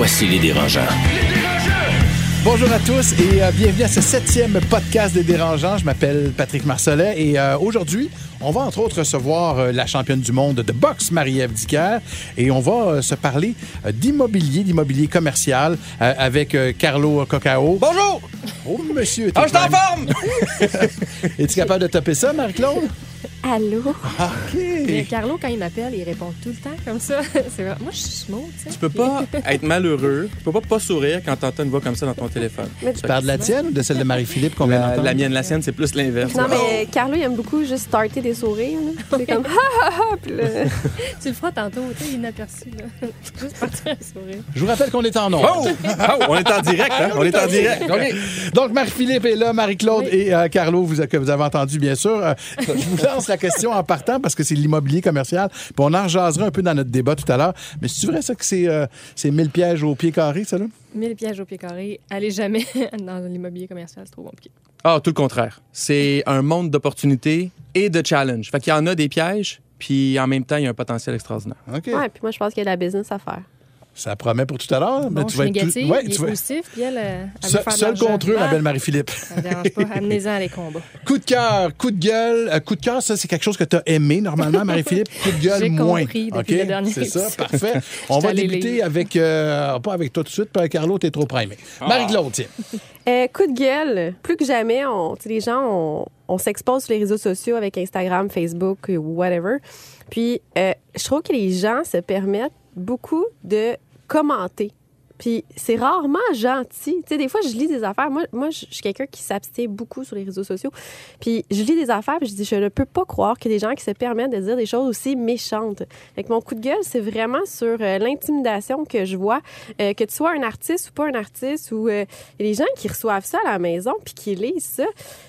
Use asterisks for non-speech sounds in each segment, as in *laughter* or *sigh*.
Voici les dérangeants. Bonjour à tous et euh, bienvenue à ce septième podcast des dérangeants. Je m'appelle Patrick Marcellet et euh, aujourd'hui, on va entre autres recevoir euh, la championne du monde de boxe, Marie-Ève Dicker, et on va euh, se parler euh, d'immobilier, d'immobilier commercial euh, avec euh, Carlo Cocao. Bonjour! Oh, monsieur! Ah, je suis en forme! *laughs* Es-tu capable de taper ça, Marie-Claude? Allô? Mais OK. Carlo, quand il m'appelle, il répond tout le temps comme ça. *laughs* C'est vrai. Moi, je suis smooth, tu sais. Tu peux pas être malheureux, tu peux pas pas sourire quand t'entends une voix comme ça dans ton téléphone. Tu parles de la tienne ou de celle de Marie-Philippe qu'on vient d'entendre? la mienne, la sienne, c'est plus l'inverse. Non, mais Carlo, il aime beaucoup juste starter des sourires. *laughs* C'est comme ha ha ha. *laughs* Tu le feras tantôt, tu sais, inaperçu. Là. Juste partir un sourire. Je vous rappelle qu'on est en ondes. Oh! Oh! On est en direct, hein? On est en direct. OK. Donc, Marie-Philippe est là, Marie-Claude et euh, Carlo, vous, que vous avez entendu, bien sûr. Euh, je vous lance la question en partant parce que c'est l'immobilier commercial. Puis on en rejasera un peu dans notre débat tout à l'heure. Mais c'est vrai, ça, que c'est euh, c'est 1000 pièges au pied carré, ça, là? 1000 pièges au pied carré. Allez jamais *laughs* dans l'immobilier commercial, c'est trop compliqué. Ah, tout le contraire. C'est un monde d'opportunités et de challenges. Fait qu'il y en a des pièges, puis en même temps, il y a un potentiel extraordinaire. OK. ouais, puis moi, je pense qu'il y a de la business à faire. Ça promet pour tout à l'heure. mais Bon, tu vas être tout- négative, Ouais, il est tu vas- positif, puis elle, elle veut Seul, faire contre eux, ma belle Marie-Philippe. Ça me dérange pas. *laughs* Amenez-en les combats. Coup de cœur, coup de gueule. Euh, coup de cœur, ça, c'est quelque chose que tu as aimé normalement, *laughs* Marie-Philippe? Coup de gueule, J'ai moins. compris depuis OK? le dernier C'est ça, parfait. *laughs* On va débuter lire. avec, euh, pas avec toi tout de suite, puis avec Carlo, t'es trop primé. Ah. Marie-Claude, tiens. Euh, coup de gueule. Plus que jamais, on, les gens, on, on s'expose sur les réseaux sociaux avec Instagram, Facebook whatever. Puis, euh, je trouve que les gens se permettent beaucoup de commenter. Puis c'est rarement gentil. Tu sais, des fois, je lis des affaires. Moi, moi je suis quelqu'un qui s'abstient beaucoup sur les réseaux sociaux. Puis je lis des affaires, puis je dis, je ne peux pas croire a des gens qui se permettent de dire des choses aussi méchantes. Fait que mon coup de gueule, c'est vraiment sur euh, l'intimidation que je vois. Euh, que tu sois un artiste ou pas un artiste, ou euh, des gens qui reçoivent ça à la maison, puis qui lisent ça.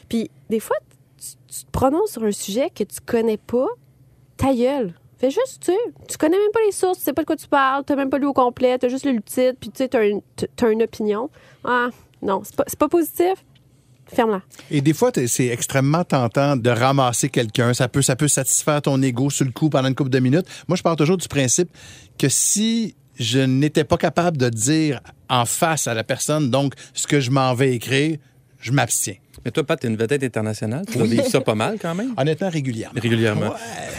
Puis des fois, tu, tu te prononces sur un sujet que tu connais pas, ta gueule. Fais juste, tu tu connais même pas les sources, tu sais pas de quoi tu parles, t'as même pas lu au complet, t'as juste lu le titre, puis tu sais, t'as une, t'as une opinion. Ah, non, c'est pas, c'est pas positif. Ferme-la. Et des fois, c'est extrêmement tentant de ramasser quelqu'un. Ça peut, ça peut satisfaire ton ego sur le coup pendant une couple de minutes. Moi, je pars toujours du principe que si je n'étais pas capable de dire en face à la personne, donc, ce que je m'en vais écrire, je m'abstiens. Mais toi, Pat, t'es une vedette internationale. Tu ça pas mal quand même. Honnêtement, régulièrement. Régulièrement.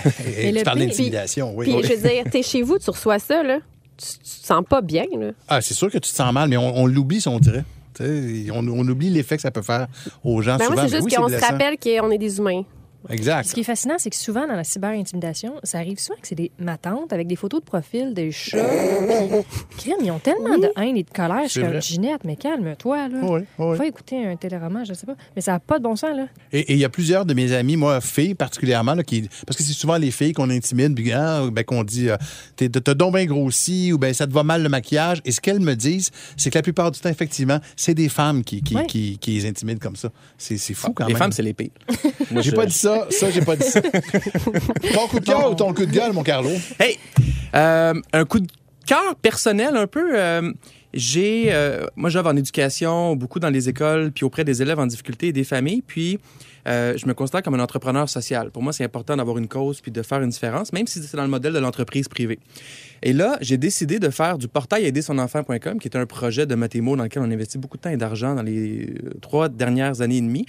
Ouais. Tu le parles d'intimidation, oui. Puis, Oui. je veux dire, t'es chez vous, tu reçois ça, là. Tu, tu te sens pas bien, là. Ah, c'est sûr que tu te sens mal, mais on, on l'oublie, si on dirait. Tu sais, On, on oublie l'effet que ça peut faire aux gens Ben, souvent. moi, c'est Mais juste oui, qu'on se rappelle qu'on est des humains. Exact. Ce qui est fascinant, c'est que souvent, dans la cyber-intimidation, ça arrive souvent que c'est des matantes avec des photos de profil, des chats. Puis, *laughs* crime, ils ont tellement de haine et de colère. Je suis comme. Ginette, mais calme-toi, là. Oui, oui. Faut écouter un téléroman, je sais pas. Mais ça n'a pas de bon sens, là. Et il y a plusieurs de mes amis, moi, filles particulièrement, là, qui, parce que c'est souvent les filles qu'on intimide, puis ah, ben, qu'on dit euh, t'es- t'as donc bien grossi ou ben ça te va mal le maquillage. Et ce qu'elles me disent, c'est que la plupart du temps, effectivement, c'est des femmes qui, qui, qui, qui les intimident comme ça. C'est c'est fou quand Les même. femmes, c'est les pires. *laughs* Moi, J'ai je- pas dit ça, ça, j'ai pas dit ça. *laughs* ton coup de cœur ou ton coup de gueule, mon Carlo? Hey! Euh, un coup de cœur personnel un peu. euh, j'ai, euh, moi, j'œuvre en éducation, beaucoup dans les écoles, puis auprès des élèves en difficulté et des familles. Puis, euh, je me considère comme un entrepreneur social. Pour moi, c'est important d'avoir une cause puis de faire une différence, même si c'est dans le modèle de l'entreprise privée. Et là, j'ai décidé de faire du portail aider son enfant.com, qui est un projet de Mathémo dans lequel on investit beaucoup de temps et d'argent dans les trois dernières années et demie.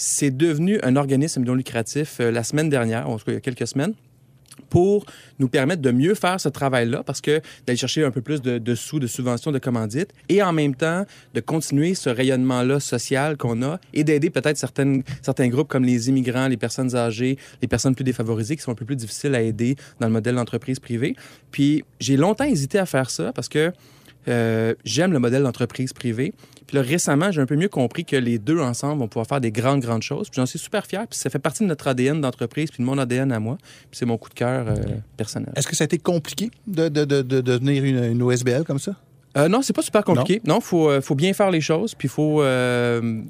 C'est devenu un organisme non lucratif euh, la semaine dernière, en tout cas il y a quelques semaines pour nous permettre de mieux faire ce travail-là, parce que d'aller chercher un peu plus de, de sous, de subventions, de commandites, et en même temps de continuer ce rayonnement-là social qu'on a et d'aider peut-être certains groupes comme les immigrants, les personnes âgées, les personnes plus défavorisées qui sont un peu plus difficiles à aider dans le modèle d'entreprise privée. Puis j'ai longtemps hésité à faire ça parce que euh, j'aime le modèle d'entreprise privée. Puis là, récemment, j'ai un peu mieux compris que les deux ensemble vont pouvoir faire des grandes, grandes choses. Puis j'en suis super fier. Puis ça fait partie de notre ADN d'entreprise, puis de mon ADN à moi. Puis c'est mon coup de cœur euh, personnel. Est-ce que ça a été compliqué de, de, de, de devenir une, une OSBL comme ça? Euh, non, c'est pas super compliqué. Non, faut, euh, faut bien faire les choses. Puis faut. euh,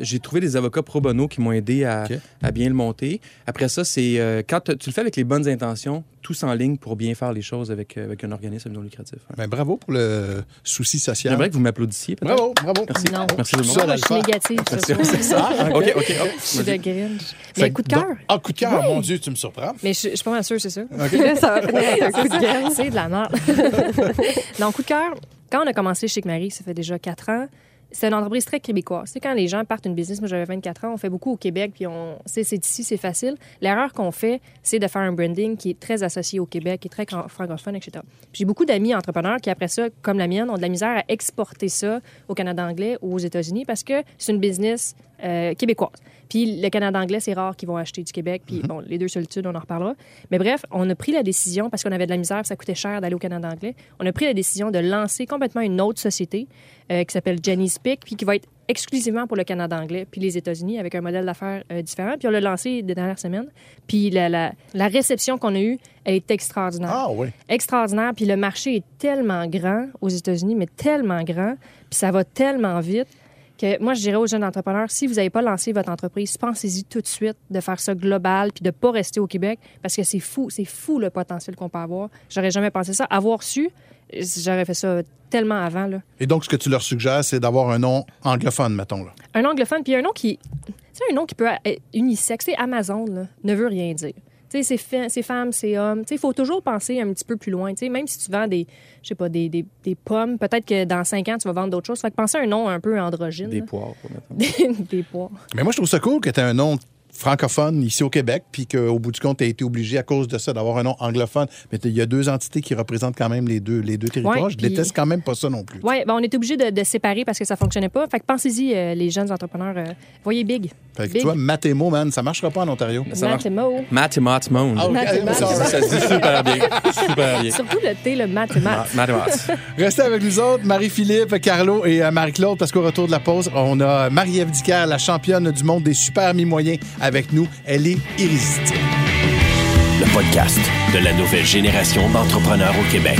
J'ai trouvé des avocats pro bono qui m'ont aidé à, bien le monter. Après ça, c'est quand tu le fais avec les bonnes intentions, tous en ligne pour bien faire les choses avec, euh, avec un organisme non lucratif. Ben, bravo pour le souci social. J'aimerais que vous m'applaudissiez. Bravo, bravo. Merci. Non. Merci tout le monde. Je suis négative. C'est ça? *laughs* OK. OK, hop, Je suis de. Grinch. Mais coup de cœur. Ah, coup de cœur, mon Dieu, tu me surprends. Mais je, je suis pas mal sûre, c'est ça. Là, *laughs* ça va finir avec un *laughs* coup de gueule. C'est de la merde. non, coup de cœur, quand on a commencé chez Marie, ça fait déjà quatre ans, c'est une entreprise très québécoise. C'est quand les gens partent une business, moi j'avais 24 ans, on fait beaucoup au Québec, puis on, c'est, ici, c'est facile. L'erreur qu'on fait, c'est de faire un branding qui est très associé au Québec, qui est très fran- francophone, etc. J'ai beaucoup d'amis entrepreneurs qui, après ça, comme la mienne, ont de la misère à exporter ça au Canada anglais ou aux États-Unis parce que c'est une business euh, québécoise. Puis le Canada anglais, c'est rare qu'ils vont acheter du Québec. Puis bon, les deux solitudes, on en reparlera. Mais bref, on a pris la décision, parce qu'on avait de la misère, ça coûtait cher d'aller au Canada anglais, on a pris la décision de lancer complètement une autre société euh, qui s'appelle Jenny's Pick, puis qui va être exclusivement pour le Canada anglais, puis les États-Unis, avec un modèle d'affaires euh, différent. Puis on l'a lancé des dernières semaines. Puis la, la, la réception qu'on a eue, elle est extraordinaire Ah, oui. extraordinaire. Puis le marché est tellement grand aux États-Unis, mais tellement grand, puis ça va tellement vite que moi, je dirais aux jeunes entrepreneurs, si vous n'avez pas lancé votre entreprise, pensez-y tout de suite de faire ça global, puis de pas rester au Québec, parce que c'est fou, c'est fou le potentiel qu'on peut avoir. J'aurais jamais pensé ça. Avoir su, j'aurais fait ça tellement avant. Là. Et donc, ce que tu leur suggères, c'est d'avoir un nom anglophone, mettons. Là. Un anglophone, puis un nom qui... Tu sais, un nom qui peut être unisexe. Amazon là, ne veut rien dire. Tu sais, c'est femmes, c'est hommes. Tu sais, il faut toujours penser un petit peu plus loin. Tu sais, même si tu vends des, je sais pas, des, des, des pommes, peut-être que dans cinq ans, tu vas vendre d'autres choses. Fait que penser à un nom un peu androgyne. Des là. poires. *laughs* Des, des pois. Mais moi, je trouve ça cool que tu aies un nom francophone ici au Québec, puis qu'au bout du compte, tu as été obligé à cause de ça d'avoir un nom anglophone. Mais il y a deux entités qui représentent quand même les deux, les deux territoires. Ouais, je puis- déteste quand même pas ça non plus. Oui, ben, on est obligé de, de séparer parce que ça fonctionnait pas. Fait que pensez-y, euh, les jeunes entrepreneurs. euh, voyez big. Fait que, Big. tu vois, Mathémo, man, ça marchera pas en Ontario. Mathematics Moon. Ah. Ça se dit super bien. Super bien. Surtout le T, le. Mathematics. *laughs* Restez avec nous autres, Marie-Philippe, Carlo et euh, Marie-Claude, parce qu'au retour de la pause, on a Marie-Ève Dicker, la championne du monde des super mi-moyens, avec nous. Elle est irrésistible. Le podcast de la nouvelle génération d'entrepreneurs au Québec.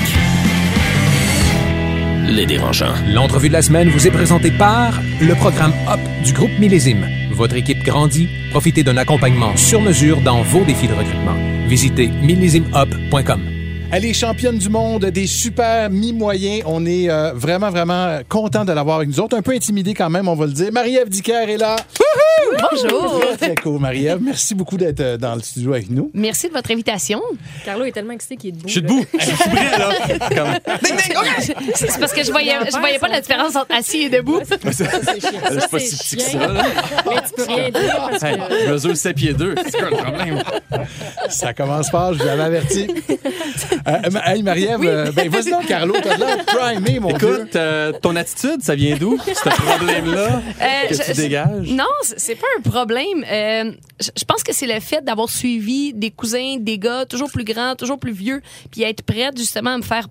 Les dérangeants. L'entrevue de la semaine vous est présentée par le programme HOP du groupe Millésime. Votre équipe grandit. Profitez d'un accompagnement sur mesure dans vos défis de recrutement. Visitez millésimehop.com. Elle est championne du monde des super mi-moyens. On est euh, vraiment, vraiment content de l'avoir avec nous autres. Un peu intimidé quand même, on va le dire. Marie-Ève Dicker est là. Bonjour. Très, très cool, Marie-Ève. Merci beaucoup d'être euh, dans le studio avec nous. Merci de votre invitation. Carlo est tellement excité qu'il est debout. Je suis là. debout. Je suis prêt, là. Comme- C'est parce que je voyais, je voyais pas la différence entre assis et debout. Ça, c'est pas si petit que ça, là. Mais tu peux rien dire parce que... Hey, je mesure 7 pieds 2. C'est quoi le problème? Ça commence fort, je vous avais averti. *laughs* Euh, ma- hey, Marie-Ève, euh, ben, vas-y donc, Carlo. T'as de l'air primé, mon Dieu. Écoute, euh, ton attitude, ça vient d'où? Ce problème-là? Euh, que je- tu dégages? Non, c'est pas un problème. Euh, je je pense que c'est le fait d'avoir suivi des cousins, des gars toujours plus grands, toujours plus vieux, puis être prête justement à me faire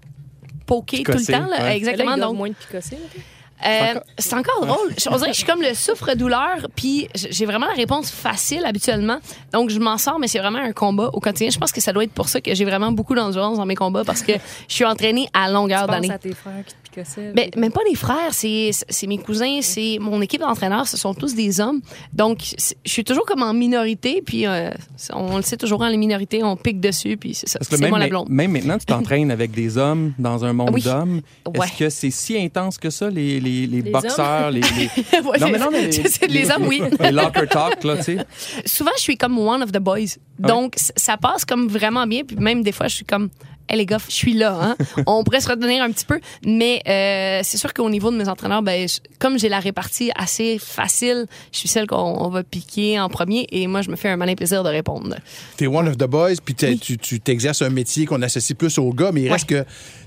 poker tout le temps. là. ouais. Exactement. Là, il doit Donc, moins de picosser. là. Euh, c'est encore drôle. Je- On dirait que je suis comme le souffre-douleur, puis j'ai vraiment la réponse facile habituellement. Donc, je m'en sors, mais c'est vraiment un combat au quotidien. Je pense que ça doit être pour ça que j'ai vraiment beaucoup d'endurance dans mes combats, parce que je suis entraînée à longueur d'année. à tes frères qui picossaient. Ben, même pas les frères, c'est c'est mes cousins, c'est mon équipe d'entraîneurs, ce sont tous des hommes. Donc, je suis toujours comme en minorité, puis euh, on le sait toujours, hein, les minorités, on pique dessus, puis c'est ça. Parce C'est même, moi la blonde. même maintenant, tu t'entraînes avec des hommes dans un monde Oui. d'hommes. Ouais. Est-ce que c'est si intense que ça, les, les, les, Les boxeurs, les, *laughs* Ouais, Non, mais non, mais *laughs* les, c'est les hommes, oui. *laughs* les locker talk, là, tu sais. Souvent, je suis comme one of the boys. Donc, ça passe comme vraiment bien, puis même des fois, je suis comme. Hey les gars, je suis là. Hein? *laughs* On pourrait se retenir un petit peu, mais euh, c'est sûr qu'au niveau de mes entraîneurs, ben, je- comme j'ai la répartie assez facile, je suis celle qu'on on va piquer en premier et moi, je me fais un malin plaisir de répondre. T'es one of the boys, puis tu t'exerces un métier qu'on associe plus aux gars, mais il reste que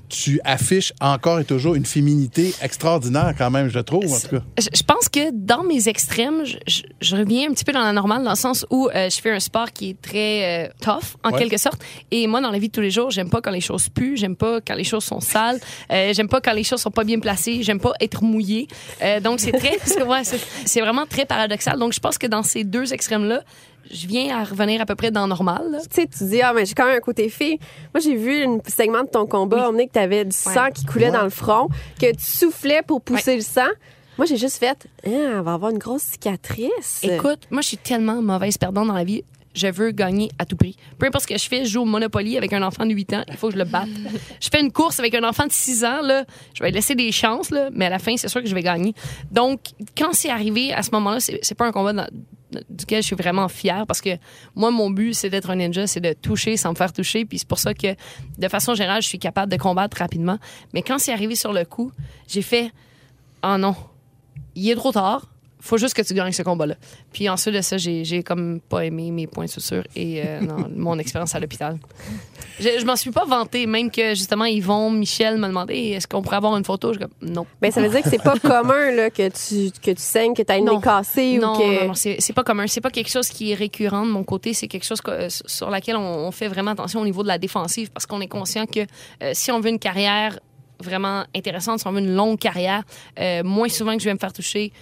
tu affiches encore et toujours une féminité extraordinaire quand même, je trouve, en tout cas. Je, pense que dans mes extrêmes, je, je- je reviens un petit peu dans la normale, dans le sens où euh, je fais un sport qui est très euh, tough, en Ouais. quelque sorte. Et moi, dans la vie de tous les jours, j'aime pas quand les choses puent, j'aime pas quand les choses sont sales, euh, j'aime pas quand les choses sont pas bien placées, j'aime pas être mouillée. Donc, c'est très, *laughs* c'est ouais, c'est- c'est vraiment très paradoxal. Donc, je pense que dans ces deux extrêmes-là, je viens à revenir à peu près dans normal. là. Tu sais, tu dis, ah, mais j'ai quand même un côté fille. Moi, j'ai vu un segment de ton combat, on que tu avais du sang qui coulait dans le front, que tu soufflais pour pousser le sang. Moi, j'ai juste fait, ah, elle va avoir une grosse cicatrice. Écoute, moi, je suis tellement mauvaise perdante dans la vie. Je veux gagner à tout prix. Peu importe ce que je fais, je joue au Monopoly avec un enfant de 8 ans, il faut que je le batte. *laughs* je fais une course avec un enfant de 6 ans, là, je vais laisser des chances, là, mais à la fin, c'est sûr que je vais gagner. Donc, quand c'est arrivé à ce moment-là, c'est pas un combat dans- duquel je suis vraiment fière parce que moi, mon but, c'est d'être un ninja, c'est de toucher sans me faire toucher. Puis c'est pour ça que, de façon générale, je suis capable de combattre rapidement. Mais quand c'est arrivé sur le coup, j'ai fait Ah non, il est trop tard. Faut juste que tu gagnes ce combat-là. Puis ensuite de ça, j'ai j'ai comme pas aimé mes points de suture et euh, *laughs* non, mon expérience à l'hôpital. Je, je m'en suis pas vantée, même que justement Yvon, Michel m'a demandé est-ce qu'on pourrait avoir une photo? Je comme non. Ben, ça veut dire que c'est pas *laughs* commun là, que, tu, que tu saignes, que tu as une nez cassée non, ou que. non, non, c'est c'est pas commun. C'est pas quelque chose qui est récurrent de mon côté. C'est quelque chose que- euh, sur laquelle on, on fait vraiment attention au niveau de la défensive parce qu'on est conscient que euh, si on veut une carrière vraiment intéressante, si on veut une longue carrière, euh, moins souvent que je vais me faire toucher,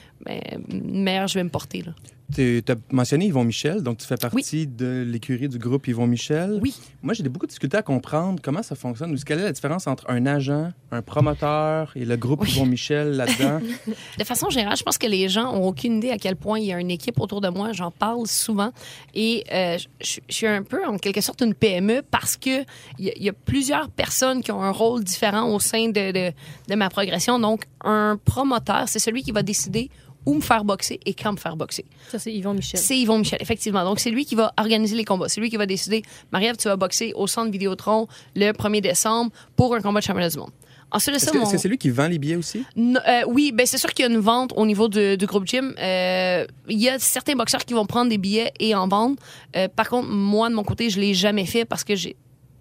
meilleur je vais me porter. Là. Tu as mentionné Yvon Michel, donc tu fais partie de l'écurie du groupe Yvon Michel. Oui. Moi, j'ai beaucoup de difficultés à comprendre comment ça fonctionne. ou Quelle est la différence entre un agent, un promoteur et le groupe Yvon Michel là-dedans? *laughs* De façon générale, je pense que les gens ont aucune idée à quel point il y a une équipe autour de moi. J'en parle souvent et euh, je, je suis un peu en quelque sorte une PME parce que il y, y a plusieurs personnes qui ont un rôle différent au sein de, de, de ma progression. Donc, un promoteur, c'est celui qui va décider où me faire boxer et quand me faire boxer. Ça, c'est Yvon Michel. C'est Yvon Michel, effectivement. Donc, c'est lui qui va organiser les combats. C'est lui qui va décider, Marie-Ève, tu vas boxer au centre Vidéotron le 1er décembre pour un combat de championnat du monde. Ensuite Est-ce que mon- c'est celui qui vend les billets aussi? Euh, oui, ben c'est sûr qu'il y a une vente au niveau du, du groupe gym. Euh, Il y a certains boxeurs qui vont prendre des billets et en vendre. Euh, par contre, moi, de mon côté, je l'ai jamais fait parce que j'ai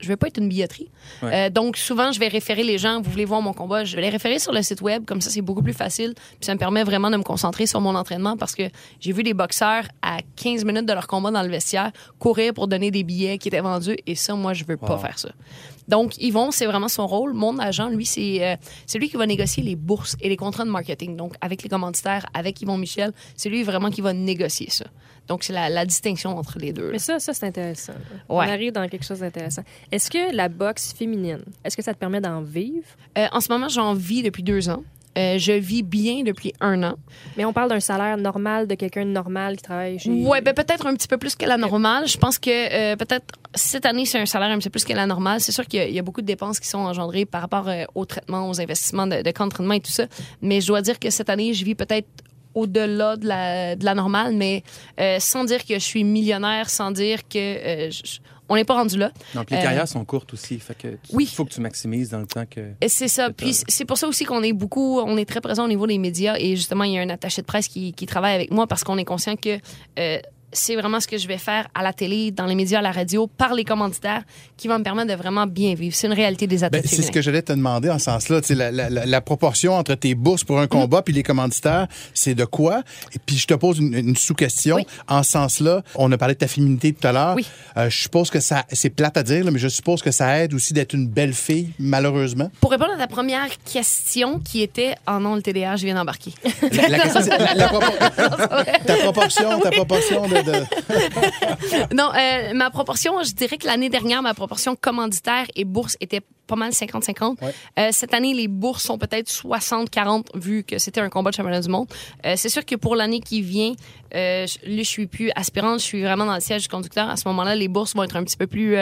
je veux pas être une billetterie. Ouais. Euh, donc, souvent, je vais référer les gens. Vous voulez voir mon combat? Je vais les référer sur le site web. Comme ça, c'est beaucoup plus facile. Puis ça me permet vraiment de me concentrer sur mon entraînement parce que j'ai vu des boxeurs à 15 minutes de leur combat dans le vestiaire courir pour donner des billets qui étaient vendus. Et ça, moi, je veux pas faire ça. Donc, Yvon, c'est vraiment son rôle. Mon agent, lui, c'est euh, c'est lui qui va négocier les bourses et les contrats de marketing. Donc, avec les commanditaires, avec Yvon Michel, c'est lui vraiment qui va négocier ça. Donc, c'est la, la distinction entre les deux. là. Mais ça, ça c'est intéressant. On arrive dans quelque chose d'intéressant. Est-ce que la boxe féminine, est-ce que ça te permet d'en vivre? Euh, en ce moment, j'en vis depuis deux ans. Euh, je vis bien depuis un an. Mais on parle d'un salaire normal de quelqu'un de normal qui travaille chez... Ouais, ben peut-être un petit peu plus que la normale. Je pense que euh, peut-être cette année, c'est un salaire un petit peu plus que la normale. C'est sûr qu'il y, a- il y a beaucoup de dépenses qui sont engendrées par rapport euh, au traitement, aux investissements de, de camp d'entraînement et tout ça. Mais je dois dire que cette année, je vis peut-être au-delà de la, de la normale, mais euh, sans dire que je suis millionnaire, sans dire que euh, je- on n'est pas rendu là. Donc, les Euh, carrières sont courtes aussi. Fait que tu- oui. Il faut que tu maximises dans le temps que. C'est ça. Puis c'est pour ça aussi qu'on est beaucoup, on est très présent au niveau des médias et justement, il y a un attaché de presse qui, qui travaille avec moi parce qu'on est conscient que c'est vraiment ce que je vais faire à la télé, dans les médias, à la radio, par les commanditaires qui va me permettre de vraiment bien vivre. C'est une réalité des Ben, athlètes c'est ce que j'allais te demander en ce sens-là. La, la- la- proportion entre tes bourses pour un combat puis les commanditaires, c'est de quoi? Et puis je te pose une, une sous-question. Oui. En ce sens-là, on a parlé de ta féminité tout à l'heure. Oui. Euh, je suppose que ça, c'est plate à dire, là, mais je suppose que ça aide aussi d'être une belle fille, malheureusement. Pour répondre à ta première question qui était « Oh non, le TDA, je viens d'embarquer La, la question, c'est *laughs* ta proportion, ta proportion de... de- *laughs* ». Non, euh, ma proportion, je dirais que l'année dernière, ma proportion commanditaire et bourse était pas mal 50-50. Ouais. Euh, cette année, les bourses sont peut-être 60-40 vu que c'était un combat de championnat du monde. Euh, c'est sûr que pour l'année qui vient, euh, je- là, je suis plus aspirante, je suis vraiment dans le siège du conducteur. À ce moment-là, les bourses vont être un petit peu plus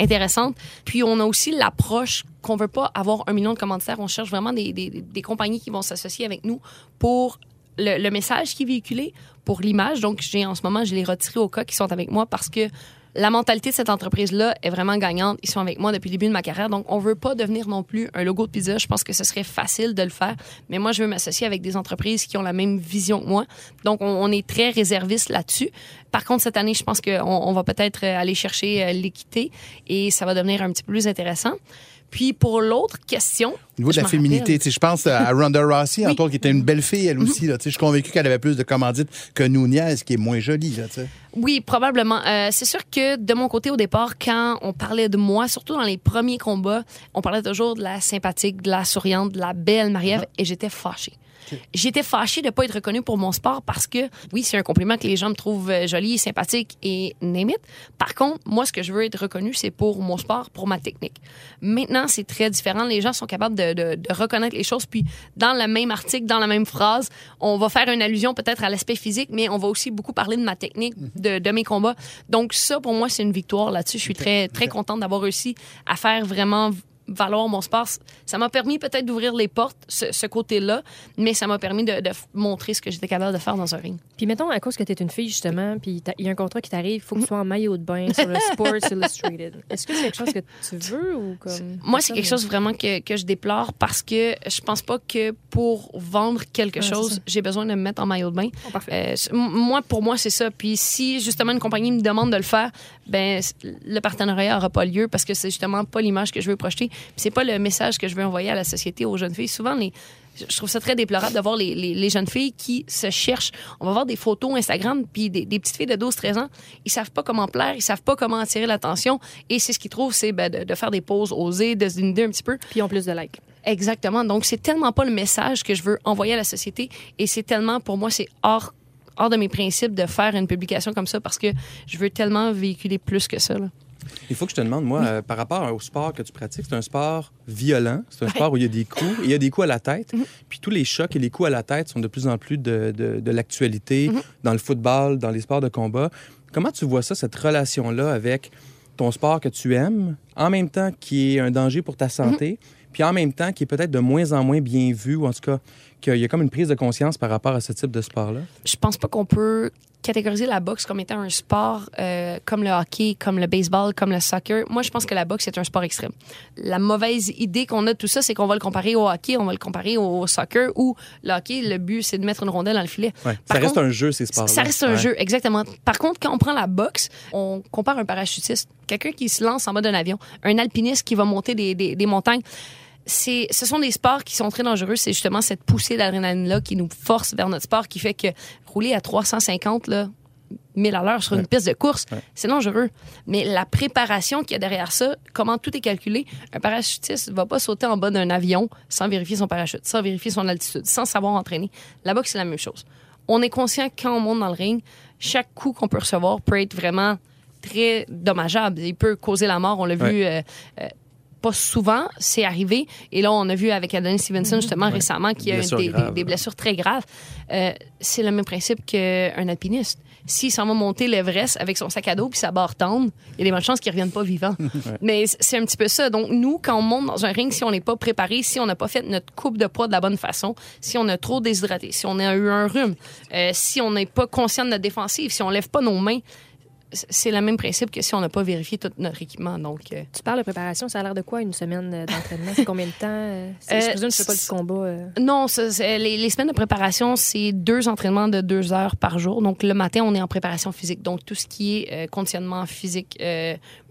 intéressantes. Puis on a aussi l'approche qu'on veut pas avoir un million de commanditaires. On cherche vraiment des, des, des compagnies qui vont s'associer avec nous pour le, le message qui est véhiculé, pour l'image. Donc, j'ai en ce moment, je les retiré au cas qui sont avec moi parce que la mentalité de cette entreprise-là est vraiment gagnante. Ils sont avec moi depuis le début de ma carrière. Donc, on veut pas devenir non plus un logo de pizza. Je pense que ce serait facile de le faire. Mais moi, je veux m'associer avec des entreprises qui ont la même vision que moi. Donc, on, est très réserviste là-dessus. Par contre, cette année, je pense qu'on on va peut-être aller chercher euh, l'équité et ça va devenir un petit peu plus intéressant. Puis, pour l'autre question. Au niveau de la féminité, je pense à Ronda Rousey, Oui. Mhm. entre autres, qui était une belle fille, elle aussi. tu sais, je suis convaincu qu'elle avait plus de commandites que Nunez, qui est moins jolie. Là. Oui, probablement. Euh, c'est sûr que de mon côté, au départ, quand on parlait de moi, surtout dans les premiers combats, on parlait toujours de la sympathique, de la souriante, de la belle Marie-Ève, et j'étais fâchée. J'étais fâchée de pas être reconnue pour mon sport parce que, oui, c'est un compliment que les gens me trouvent euh, jolie, sympathique et name it. Par contre, moi, ce que je veux être reconnue, c'est pour mon sport, pour ma technique. Maintenant, c'est très différent. Les gens sont capables de, de- de reconnaître les choses. Puis, dans le même article, dans la même phrase, on va faire une allusion peut-être à l'aspect physique, mais on va aussi beaucoup parler de ma technique, de, de mes combats. Donc, ça, pour moi, c'est une victoire là-dessus. Je suis très, très contente d'avoir réussi à faire vraiment valoir mon sport. Ça m'a permis peut-être d'ouvrir les portes, ce, ce côté-là, mais ça m'a permis de, montrer ce que j'étais capable de faire dans un ring. Puis mettons, à cause que tu es une fille, justement, puis il y a un contrat qui t'arrive, il faut que tu sois en maillot de bain sur le *laughs* Sports Illustrated. Est-ce que c'est quelque chose que tu veux ou comme... Moi, c'est quelque chose vraiment que, que je déplore parce que je pense pas que pour vendre quelque chose, j'ai besoin de me mettre en maillot de bain. Oh, parfait. Euh, moi, pour moi, c'est ça. Puis si justement une compagnie me demande de le faire, ben le partenariat aura pas lieu parce que c'est justement pas l'image que je veux projeter. C'est pas le message que je veux envoyer à la société aux jeunes filles. Souvent, les je trouve ça très déplorable de voir les, les- les jeunes filles qui se cherchent. On va voir des photos Instagram, puis des, des petites filles de 12-13 ans, ils savent pas comment plaire, ils savent pas comment attirer l'attention. Et c'est ce qu'ils trouvent, c'est ben, de, de faire des poses osées, de se dénuder un petit peu. Puis ils ont plus de likes. Exactement. Donc, c'est tellement pas le message que je veux envoyer à la société. Et c'est tellement, pour moi, c'est hors, hors de mes principes de faire une publication comme ça parce que je veux tellement véhiculer plus que ça. là. Il faut que je te demande, moi, euh, par rapport au sport que tu pratiques, c'est un sport violent, c'est un sport où il y a des coups, et il y a des coups à la tête. Puis tous les chocs et les coups à la tête sont de plus en plus de, de- de l'actualité dans le football, dans les sports de combat. Comment tu vois ça, cette relation-là avec ton sport que tu aimes, en même temps qui est un danger pour ta santé, puis en même temps qui est peut-être de moins en moins bien vu, ou en tout cas qu'il y a comme une prise de conscience par rapport à ce type de sport-là? Je pense pas qu'on peut catégoriser la boxe comme étant un sport euh, comme le hockey, comme le baseball, comme le soccer. Moi, je pense que la boxe est un sport extrême. La mauvaise idée qu'on a de tout ça, c'est qu'on va le comparer au hockey, on va le comparer au soccer, où le hockey, le but, c'est de mettre une rondelle dans le filet. Ouais. Ça reste contre, un jeu, ces sports-là. Ça reste un Ouais. jeu, exactement. Par contre, quand on prend la boxe, on compare un parachutiste, quelqu'un qui se lance en mode d'un avion, un alpiniste qui va monter des, des, des montagnes. C'est, ce sont des sports qui sont très dangereux. C'est justement cette poussée d'adrénaline-là qui nous force vers notre sport, qui fait que rouler à 350 là, 1000 à l'heure sur une piste de course, c'est dangereux. Mais la préparation qu'il y a derrière ça, comment tout est calculé, un parachutiste va pas sauter en bas d'un avion sans vérifier son parachute, sans vérifier son altitude, sans savoir entraîner. La boxe, c'est la même chose. On est conscient que quand on monte dans le ring, chaque coup qu'on peut recevoir peut être vraiment très dommageable. Il peut causer la mort. On l'a Ouais. vu euh, euh, pas souvent, c'est arrivé. Et là, on a vu avec Adonis Stevenson, justement, récemment, qu'il y a des, des- blessures très graves. Euh, c'est le même principe qu'un alpiniste. S'il s'en va monter l'Everest avec son sac à dos puis sa barre tendre, il y a des bonnes chances qu'il ne revienne pas vivant. *laughs* Mais c'est un petit peu ça. Donc, nous, quand on monte dans un ring, si on n'est pas préparé, si on n'a pas fait notre coupe de poids de la bonne façon, si on a trop déshydraté, si on a eu un rhume, euh, si on n'est pas conscient de notre défensive, si on lève pas nos mains, c'est le même principe que si on n'a pas vérifié tout notre équipement. Donc, euh, Tu parles de préparation, ça a l'air de quoi une semaine euh, d'entraînement? C'est combien de temps? euh? Je présume que pas du combat. Non, les, les semaines de préparation, c'est deux entraînements de deux heures par jour. Donc, le matin, on est en préparation physique. Donc, tout ce qui est conditionnement physique,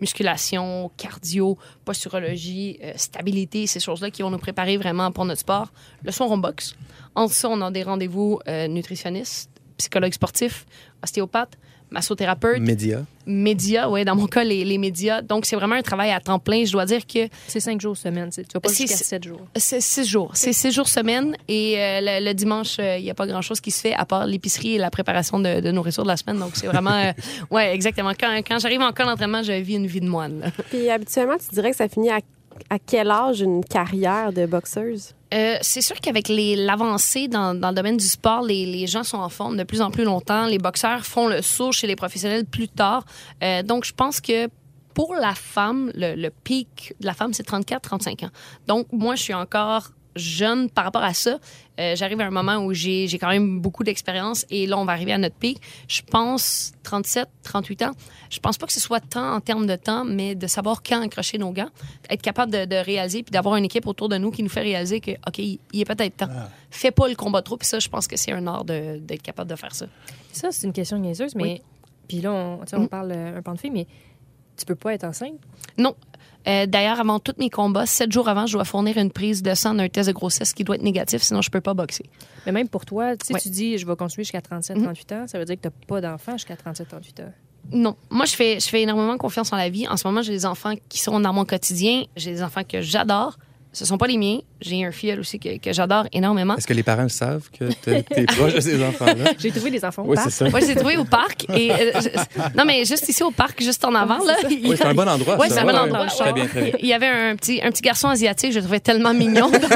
musculation, cardio, posturologie, stabilité, ces choses-là qui vont nous préparer vraiment pour notre sport. Le soir, on boxe. En ça, on a des rendez-vous nutritionnistes, psychologues sportifs, ostéopathes, massothérapeutes, Média. médias, ouais, dans mon cas, les, les médias. Donc, c'est vraiment un travail à temps plein. Je dois dire que C'est cinq jours semaine. c'est- Tu vas pas C'est- jusqu'à c'est- sept jours. c'est six jours. C'est six jours semaine et euh, le, le dimanche, euh, il n'y a pas grand-chose qui se fait à part l'épicerie et la préparation de, de nourriture de la semaine. Donc, c'est vraiment... euh, *laughs* ouais, exactement. Quand, quand j'arrive en camp d'entraînement, je vis une vie de moine. là. Puis habituellement, tu dirais que ça finit à, à quel âge une carrière de boxeuse? Euh, c'est sûr qu'avec l'avancée dans, dans le domaine du sport, les, les gens sont en forme de plus en plus longtemps. Les boxeurs font le saut chez les professionnels plus tard. Euh, donc, je pense que pour la femme, le, le pic de la femme, c'est 34-35 ans. Donc, moi, je suis encore jeune par rapport à ça. Euh, J'arrive à un moment où j'ai j'ai quand même beaucoup d'expérience et là, on va arriver à notre pic. Je pense 37, 38 ans. Je pense pas que ce soit tant en termes de temps, mais de savoir quand accrocher nos gants, être capable de, de réaliser puis d'avoir une équipe autour de nous qui nous fait réaliser que, OK, il il est peut-être temps. Fais pas le combat trop. Puis ça, je pense que c'est un art d'être capable de faire ça. Ça, c'est une question niaiseuse, mais. Oui. Puis là, on, tu sais, on Mhm. parle euh, un pan de fille, mais tu peux pas être enceinte? Non. Euh, D'ailleurs, avant tous mes combats, sept jours avant, je dois fournir une prise de sang d'un test de grossesse qui doit être négatif, sinon je peux pas boxer. Mais même pour toi, Ouais. tu dis, je vais continuer jusqu'à 37, Mhm. 38 ans. Ça veut dire que tu n'as pas d'enfant jusqu'à 37, 38 ans. Non. Moi, je fais, je fais énormément confiance en la vie. En ce moment, j'ai des enfants qui sont dans mon quotidien. J'ai des enfants que j'adore. Ce sont pas les miens. J'ai un filleul aussi que, que j'adore énormément. Est-ce que les parents le savent que t'es t'es *laughs* proche de ces enfants-là? J'ai trouvé des enfants au Oui, parc. c'est ça. Moi, je trouvé au parc. Et, euh, je- non, mais juste ici au parc, juste en avant, là. il y Oui, c'est a- un bon endroit. Ouais, ça. c'est un bon Ouais, endroit. ouais, Très bien, très bien. Il y avait un petit, un petit garçon asiatique, je le trouvais tellement mignon. donc- *laughs*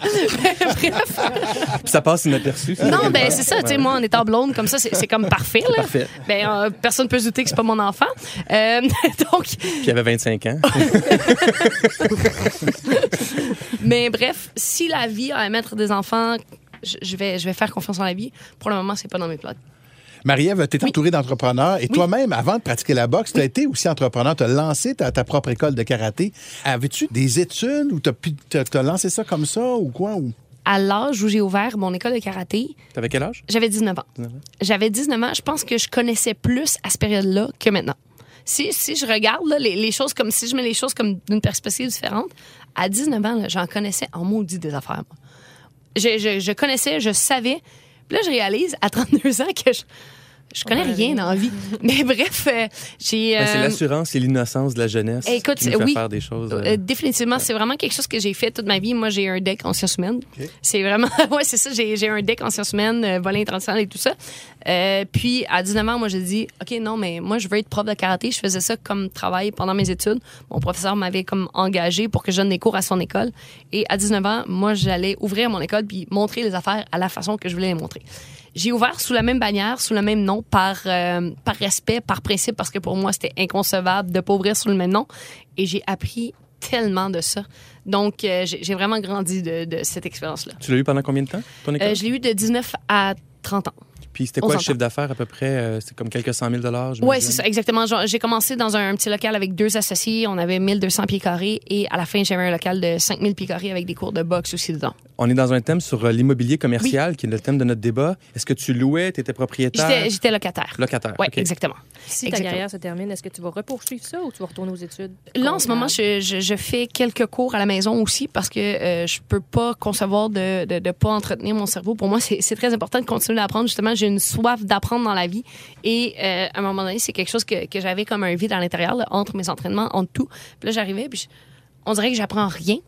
Bref. Puis ça passe inaperçu. Non, ben c'est ça, tu sais, moi, en étant blonde, comme ça, c'est c'est comme parfait, là. Parfait. Ben, euh, personne peut se douter que c'est pas mon enfant. Euh, *laughs* donc, Puis il avait 25 ans. *laughs* mais bref, si la vie a à mettre des enfants, je, vais, je vais faire confiance en la vie. Pour le moment, c'est pas dans mes plans. Marie-Ève, tu es entourée d'entrepreneurs et toi-même, avant de pratiquer la boxe, tu as été aussi entrepreneur, tu as lancé ta, ta propre école de karaté. Avais-tu des études ou tu as, lancé ça comme ça ou quoi? Ou... À l'âge où j'ai ouvert mon école de karaté, T'avais quel âge? J'avais 19 ans. 19 ans. J'avais 19 ans. Je pense que je connaissais plus à cette période-là que maintenant. Si, si je regarde là, les, les choses comme si je mets les choses comme d'une perspective différente, à 19 ans, j'en connaissais en maudit des affaires. moi. Je, je, je connaissais, je savais. Puis là, je réalise à 32 ans que je, je connais rien dans la vie. *laughs* Mais bref, euh, j'ai. Ben, c'est euh, l'assurance et l'innocence de la jeunesse Écoute, qui nous fait oui. faire des choses. euh, euh, définitivement, c'est vraiment quelque chose que j'ai fait toute ma vie. Moi, j'ai un deck en sciences humaines. C'est vraiment, *laughs* ouais, c'est ça. J'ai, j'ai un deck en sciences humaines, euh, volet international et tout ça. Euh, puis, à 19 ans, moi, j'ai dit, OK, non, mais moi, je veux être prof de karaté. Je faisais ça comme travail pendant mes études. Mon professeur m'avait comme engagé pour que je donne des cours à son école. Et à 19 ans, moi, j'allais ouvrir mon école puis montrer les affaires à la façon que je voulais les montrer. J'ai ouvert sous la même bannière, sous le même nom, par, euh, par respect, par principe, parce que pour moi, c'était inconcevable de pas ouvrir sous le même nom. Et j'ai appris tellement de ça. Donc, euh, j'ai vraiment grandi de, de cette expérience-là. Tu l'as eu pendant combien de temps, ton école? Je l'ai eu de 19 à 30 ans. Puis c'était quoi le chiffre d'affaires à peu près? Euh, C'est comme quelques cent mille dollars? Oui, c'est ça, exactement. J'ai commencé dans un petit local avec deux associés. On avait 1200 pieds carrés. Et à la fin, j'avais un local de 5000 pieds carrés avec des cours de boxe aussi dedans. On est dans un thème sur euh, l'immobilier commercial, qui est le thème de notre débat. Est-ce que tu louais, tu étais propriétaire? J'étais locataire. Locataire. Oui, exactement. Si ta carrière se termine, est-ce que tu vas repoursuivre ça ou tu vas retourner aux études? Là, en ce moment, je, je, je fais quelques cours à la maison aussi parce que euh, je peux pas concevoir de de pas entretenir mon cerveau. Pour moi, c'est c'est très important de continuer d'apprendre. Justement, j'ai une soif d'apprendre dans la vie. Et euh, à un moment donné, c'est quelque chose que, que j'avais comme un vide à l'intérieur, entre mes entraînements, entre tout. Puis là, j'arrivais, puis je- on dirait que j'apprends rien.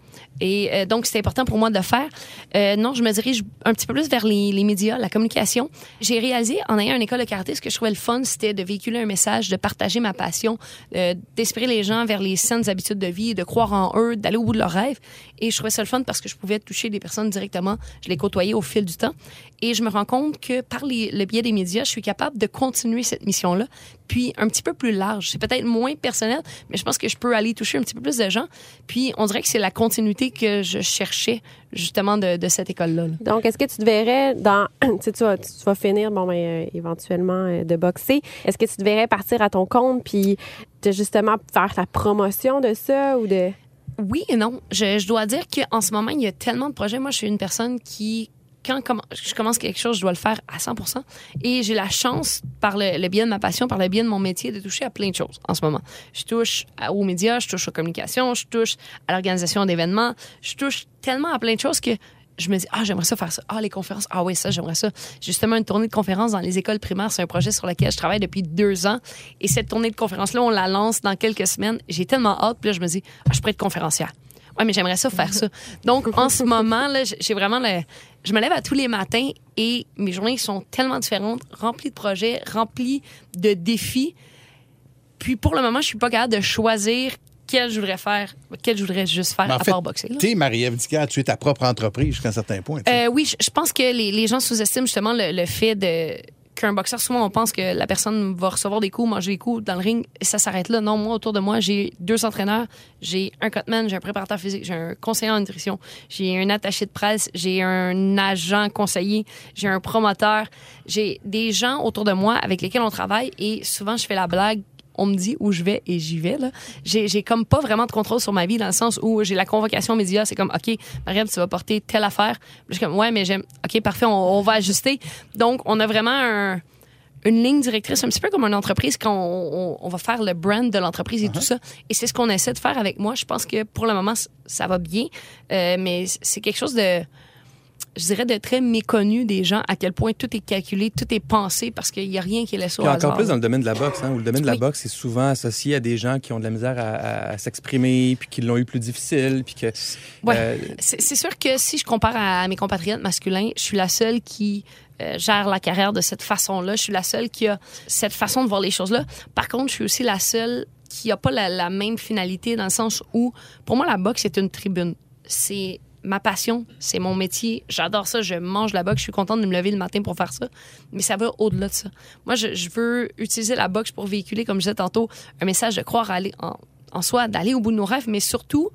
Et euh, donc, c'est important pour moi de le faire. Euh, non, je me dirige un petit peu plus vers les, médias, la communication. J'ai réalisé, en ayant une école de karaté, ce que je trouvais le fun, c'était de véhiculer un message, de partager ma passion, euh, d'inspirer les gens vers les saines habitudes de vie, de croire en eux, d'aller au bout de leurs rêves. Et je trouvais ça le fun parce que je pouvais toucher des personnes directement. Je les côtoyais au fil du temps. Et je me rends compte que par le biais des médias, je suis capable de continuer cette mission-là, puis un petit peu plus large. C'est peut-être moins personnel, mais je pense que je peux aller toucher un petit peu plus de gens. Puis on dirait que c'est la continuité que je cherchais justement de, de cette école-là. là. Donc, est-ce que tu te verrais dans. *clears throat* Tu sais, tu vas, tu vas finir, bon, ben, euh, éventuellement, euh, de boxer. Est-ce que tu te verrais partir à ton compte puis de justement faire la promotion de ça ou de? Oui et non. Je, je dois dire qu'en ce moment, il y a tellement de projets. Moi, je suis une personne qui, quand je commence quelque chose, je dois le faire à 100 Et j'ai la chance, par le, le biais de ma passion, par le biais de mon métier, de toucher à plein de choses en ce moment. Je touche aux médias, je touche aux communications, je touche à l'organisation d'événements, je touche tellement à plein de choses que je me dis, ah, j'aimerais ça faire ça. Ah, les conférences. Ah oui, ça, j'aimerais ça. Justement, une tournée de conférences dans les écoles primaires, c'est un projet sur lequel je travaille depuis deux ans. Et cette tournée de conférences-là, on la lance dans quelques semaines. J'ai tellement hâte. Puis là, je me dis, ah, je pourrais être conférencière. Ouais, mais j'aimerais ça faire ça. Donc, en ce moment, là, j'ai vraiment le. Je me lève à tous les matins et mes journées sont tellement différentes, remplies de projets, remplies de défis. Puis pour le moment, je suis pas capable de choisir quel je voudrais faire, quel je voudrais juste faire en à fait, part boxer. Tu es Marie-Ève tu es ta propre entreprise jusqu'à un certain point. Euh, oui, je, je pense que les, les gens sous-estiment justement le, le fait de qu'un boxeur, souvent, on pense que la personne va recevoir des coups, manger des coups dans le ring, et ça s'arrête là. Non, moi, autour de moi, j'ai deux entraîneurs, j'ai un cutman, j'ai un préparateur physique, j'ai un conseiller en nutrition, j'ai un attaché de presse, j'ai un agent conseiller, j'ai un promoteur, j'ai des gens autour de moi avec lesquels on travaille, et souvent, je fais la blague on me dit où je vais et j'y vais. là. J'ai, j'ai comme pas vraiment de contrôle sur ma vie dans le sens où j'ai la convocation média. C'est comme, OK, Mariam, tu vas porter telle affaire. Je suis comme, ouais, mais j'aime. OK, parfait, on, on va ajuster. Donc, on a vraiment un- une ligne directrice, un petit peu comme une entreprise quand on, on- on va faire le brand de l'entreprise et tout ça. Et c'est ce qu'on essaie de faire avec moi. Je pense que pour le moment, ça va bien. Euh, mais c'est quelque chose de je dirais, de très méconnu des gens, à quel point tout est calculé, tout est pensé, parce qu'il n'y a rien qui est laissé au hasard. encore plus dans le domaine de la boxe, hein, où le domaine de la Oui. boxe est souvent associé à des gens qui ont de la misère à, à- à s'exprimer, puis qui l'ont eu plus difficile, puis que... Ouais. euh, C'est c'est sûr que si je compare à mes compatriotes masculins, je suis la seule qui euh, gère la carrière de cette façon-là. Je suis la seule qui a cette façon de voir les choses-là. Par contre, je suis aussi la seule qui n'a pas la, la même finalité dans le sens où, pour moi, la boxe est une tribune. C'est ma passion, c'est mon métier. J'adore ça. Je mange la boxe. Je suis contente de me lever le matin pour faire ça. Mais ça va au-delà de ça. Moi, je, veux utiliser la boxe pour véhiculer, comme je disais tantôt, un message de croire en, en soi, d'aller au bout de nos rêves, mais surtout,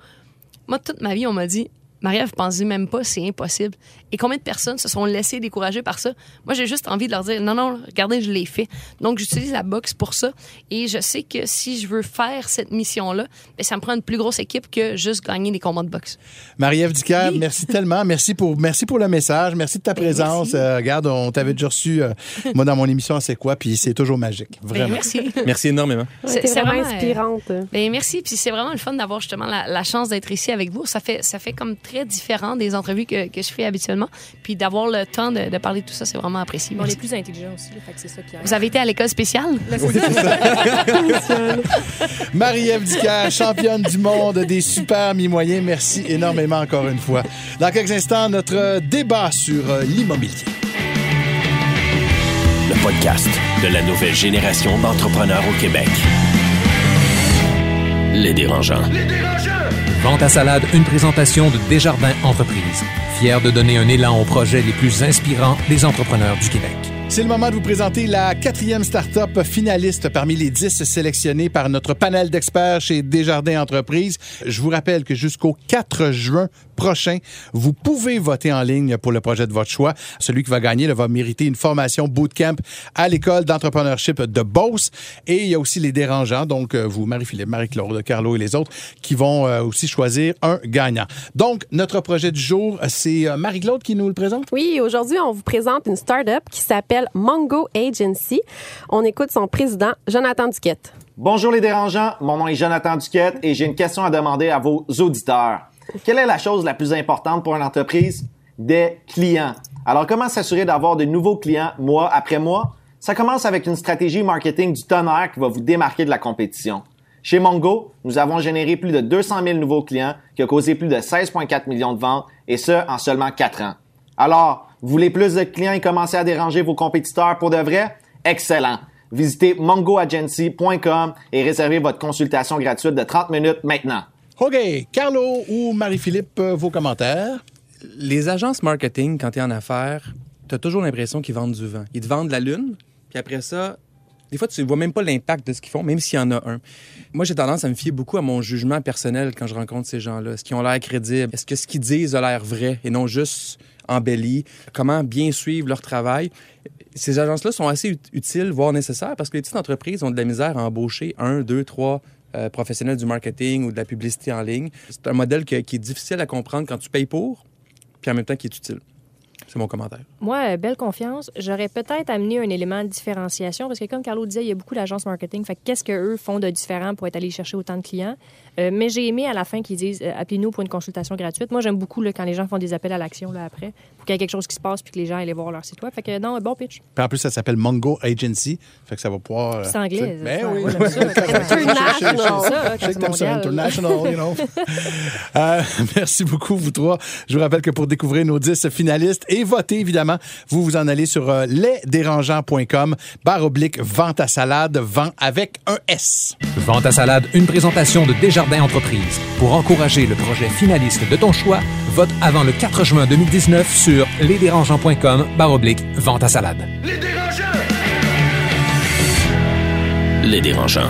moi, toute ma vie, on m'a dit, Marie-Ève, pensez même pas, c'est impossible. Et combien de personnes se sont laissées décourager par ça? Moi, j'ai juste envie de leur dire, non, non, regardez, je l'ai fait. Donc, j'utilise la boxe pour ça. Et je sais que si je veux faire cette mission-là, ben, ça me prend une plus grosse équipe que juste gagner des combats de boxe. Marie-Ève Oui. merci tellement. Merci pour, merci pour le message. Merci de ta Ben, présence. Euh, regarde, on t'avait déjà reçu, euh, moi, dans mon émission, c'est quoi, puis c'est toujours magique. Ben, Vraiment. merci. Merci énormément. Ouais, C'est- t'es c'est vraiment vraiment, euh, inspirante. Ben merci, puis c'est vraiment le fun d'avoir justement la, la chance d'être ici avec vous. Ça fait ça fait comme très différent des entrevues que, que je fais habituellement, puis d'avoir le temps de, de parler de tout ça, c'est vraiment apprécié. On est plus intelligents aussi, là, fait que c'est ça qui arrive. Vous avez été à l'école spéciale? Là, c'est ça. Marie-Ève Dicker, championne du monde des super mi-moyens. Merci énormément encore une fois. Dans quelques instants, notre débat sur euh, l'immobilier. Le podcast de la nouvelle génération d'entrepreneurs au Québec. Les dérangeants. Vente à salade, une présentation de Desjardins Entreprises. Fier de donner un élan aux projets les plus inspirants des entrepreneurs du Québec. C'est le moment de vous présenter la quatrième start-up finaliste parmi les dix sélectionnés par notre panel d'experts chez Desjardins Entreprises. Je vous rappelle que jusqu'au 4 juin prochain, vous pouvez voter en ligne pour le projet de votre choix. Celui qui va gagner là, va mériter une formation bootcamp à l'école d'entrepreneurship de Beauce. Et il y a aussi les dérangeants, donc euh, vous, Marie-Philippe, Marie-Claude, Carlo et les autres, qui vont euh, aussi choisir un gagnant. Donc, notre projet du jour, c'est euh, Marie-Claude qui nous le présente. Oui, aujourd'hui, on vous présente une start-up qui s'appelle Mongo Agency. On écoute son président, Jonathan Duquette. Bonjour les dérangeants, mon nom est Jonathan Duquette et j'ai une question à demander à vos auditeurs. Quelle est la chose la plus importante pour une entreprise? Des clients. Alors comment s'assurer d'avoir de nouveaux clients mois après mois? Ça commence avec une stratégie marketing du tonnerre qui va vous démarquer de la compétition. Chez Mongo, nous avons généré plus de 200 000 nouveaux clients qui ont causé plus de 16,4 millions de ventes et ce, en seulement 4 ans. Alors, vous voulez plus de clients et commencer à déranger vos compétiteurs pour de vrai? Excellent! Visitez mongoagency.com et réservez votre consultation gratuite de 30 minutes maintenant. OK. Carlo ou Marie-Philippe, euh, vos commentaires? Les agences marketing, quand tu es en affaires, tu as toujours l'impression qu'ils vendent du vent. Ils te vendent la lune, puis après ça, des fois, tu ne vois même pas l'impact de ce qu'ils font, même s'il y en a un. Moi, j'ai tendance à me fier beaucoup à mon jugement personnel quand je rencontre ces gens-là. Est-ce qu'ils ont l'air crédibles? Est-ce que ce qu'ils disent a l'air vrai et non juste embelli? Comment bien suivre leur travail? Ces agences-là sont assez ut- utiles, voire nécessaires, parce que les petites entreprises ont de la misère à embaucher un, deux, trois euh, professionnels du marketing ou de la publicité en ligne. C'est un modèle qui est difficile à comprendre quand tu payes pour, puis en même temps qui est utile. C'est mon commentaire. Moi, euh, belle confiance. J'aurais peut-être amené un élément de différenciation parce que, comme Carlo disait, il y a beaucoup d'agences marketing. Fait que qu'est-ce qu'eux font de différent pour être allés chercher autant de clients? Euh, mais j'ai aimé à la fin qu'ils disent euh, appelez-nous pour une consultation gratuite. Moi, j'aime beaucoup là, quand les gens font des appels à l'action là, après pour qu'il y ait quelque chose qui se passe puis que les gens aillent voir leur site web. Fait que non, bon pitch. Puis en plus, ça s'appelle Mongo Agency. Fait que ça va pouvoir. euh, C'est anglais. tu sais, Ben ça. oui. Moi, j'aime ça. International. Ça, international, you know. *laughs* Euh, *laughs* merci beaucoup, vous trois. Je vous rappelle que pour découvrir nos 10 finalistes et voter, évidemment, vous vous en allez sur euh, lesdérangeants.com, barre oblique, vente à salade, vent avec un S. Vente à salade, une présentation de Desjardins Entreprises. Pour encourager le projet finaliste de ton choix, vote avant le 4 juin 2019 sur lesdérangeants.com barre oblique, vente à salade. Les dérangeants.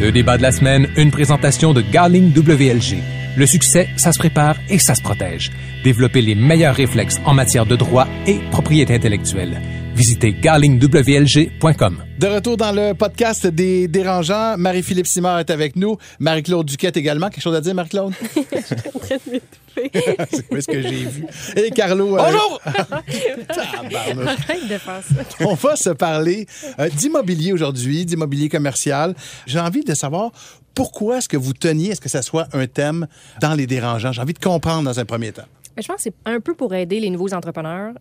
Le débat de la semaine, une présentation de Garling WLG. Le succès, ça se prépare et ça se protège. Développez les meilleurs réflexes en matière de droit et propriété intellectuelle. Visitez garlingwlg.com. De retour dans le podcast des dérangeants, Marie-Philippe Simard est avec nous, Marie-Claude Duquette également. Quelque chose à dire, Marie-Claude? *laughs* *laughs* C'est ce que j'ai vu? Et Carlo. euh, Bonjour! *laughs* Arrête de faire ça. On va se parler euh, d'immobilier aujourd'hui, d'immobilier commercial. J'ai envie de savoir pourquoi est-ce que vous teniez à ce que ça soit un thème dans les dérangeants? J'ai envie de comprendre dans un premier temps. Mais Je pense que c'est un peu pour aider les nouveaux entrepreneurs.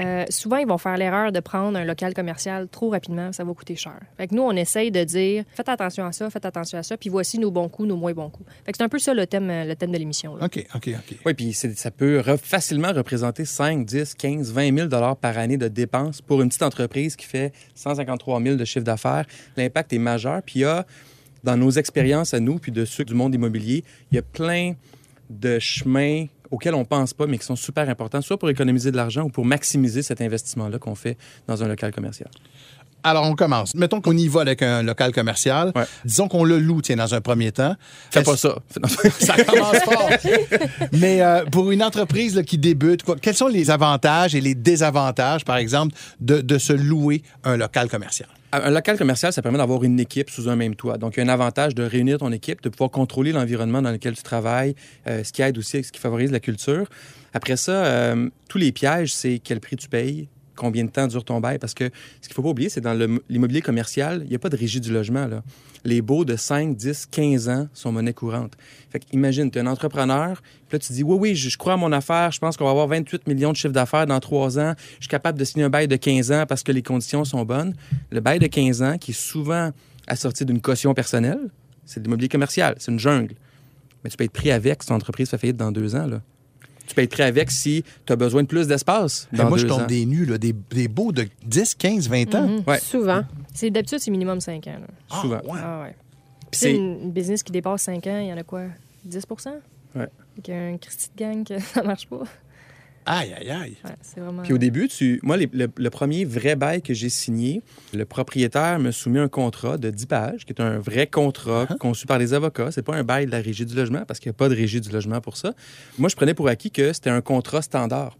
Euh, souvent, ils vont faire l'erreur de prendre un local commercial trop rapidement, ça va coûter cher. Fait que nous, on essaye de dire faites attention à ça, faites attention à ça, puis voici nos bons coups, nos moins bons coups. Fait que c'est un peu ça le thème, le thème de l'émission. là. OK, OK, OK. Oui, puis ça peut re- facilement représenter 5, 10, 15, 20 000 dollars par année de dépenses pour une petite entreprise qui fait 153 000 de chiffre d'affaires. L'impact est majeur. Puis il y a, dans nos expériences à nous, puis de ceux du monde immobilier, il y a plein de chemins auxquels on pense pas, mais qui sont super importants, soit pour économiser de l'argent ou pour maximiser cet investissement-là qu'on fait dans un local commercial. Alors, on commence. Mettons qu'on y va avec un local commercial. Ouais. Disons qu'on le loue, tiens, dans un premier temps. Fais pas ça. *laughs* Ça commence fort. Mais euh, pour une entreprise là, qui débute, quoi, quels sont les avantages et les désavantages, par exemple, de, de se louer un local commercial? Un local commercial, ça permet d'avoir une équipe sous un même toit. Donc, il y a un avantage de réunir ton équipe, de pouvoir contrôler l'environnement dans lequel tu travailles, euh, ce qui aide aussi, ce qui favorise la culture. Après ça, euh, tous les pièges, c'est quel prix tu payes, combien de temps dure ton bail. Parce que ce qu'il faut pas oublier, c'est dans l'immobilier commercial, il n'y a pas de régie du logement. Là. Les baux de 5, 10, 15 ans sont monnaie courante. Fait que imagine, tu es un entrepreneur, puis là, tu dis, oui, oui, je, je crois à mon affaire, je pense qu'on va avoir 28 millions de chiffre d'affaires dans 3 ans, je suis capable de signer un bail de 15 ans parce que les conditions sont bonnes. Le bail de 15 ans, qui est souvent assorti d'une caution personnelle, c'est de l'immobilier commercial, c'est une jungle. Mais tu peux être pris avec si ton entreprise fait faillite dans deux ans. Là. Tu peux être pris avec si tu as besoin de plus d'espace moi, je deux tombe ans. des nus, là, des, des beaux de 10, 15, 20 ans. Mhm. Ouais. Souvent. C'est d'habitude, c'est minimum 5 ans. là. Ah, Souvent. ouais. Ah ouais. Puis C'est une, une business qui dépasse 5 ans, il y en a quoi? 10 Ouais. Fait qu'il y a un Christy de gang que *laughs* ça marche pas. Aïe, aïe, aïe. Ouais, c'est vraiment... Puis au début, tu... moi, les- le, le premier vrai bail que j'ai signé, le propriétaire me soumet un contrat de 10 pages, qui est un vrai contrat conçu par les avocats. C'est pas un bail de la régie du logement, parce qu'il n'y a pas de régie du logement pour ça. Moi, je prenais pour acquis que c'était un contrat standard.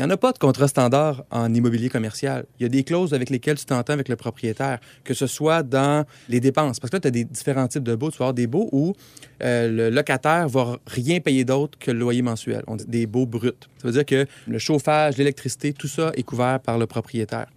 Il n'y en a pas de contrat standard en immobilier commercial. Il y a des clauses avec lesquelles tu t'entends avec le propriétaire, que ce soit dans les dépenses. Parce que là, tu as des différents types de baux. Tu vas avoir des baux où euh, le locataire va rien payer d'autre que le loyer mensuel. On dit des baux bruts. Ça veut dire que le chauffage, l'électricité, tout ça est couvert par le propriétaire.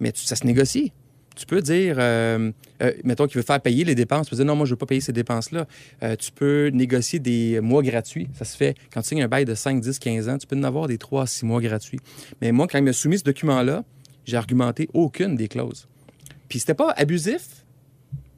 Mais ça se négocie. Tu peux dire, euh, euh, mettons qu'il veut faire payer les dépenses. Tu peux dire, non, moi, je ne veux pas payer ces dépenses-là. Euh, tu peux négocier des mois gratuits. Ça se fait quand tu signes un bail de 5, 10, 15 ans. Tu peux en avoir des 3 à 6 mois gratuits. Mais moi, quand il m'a soumis ce document-là, j'ai argumenté aucune des clauses. Puis c'était pas abusif,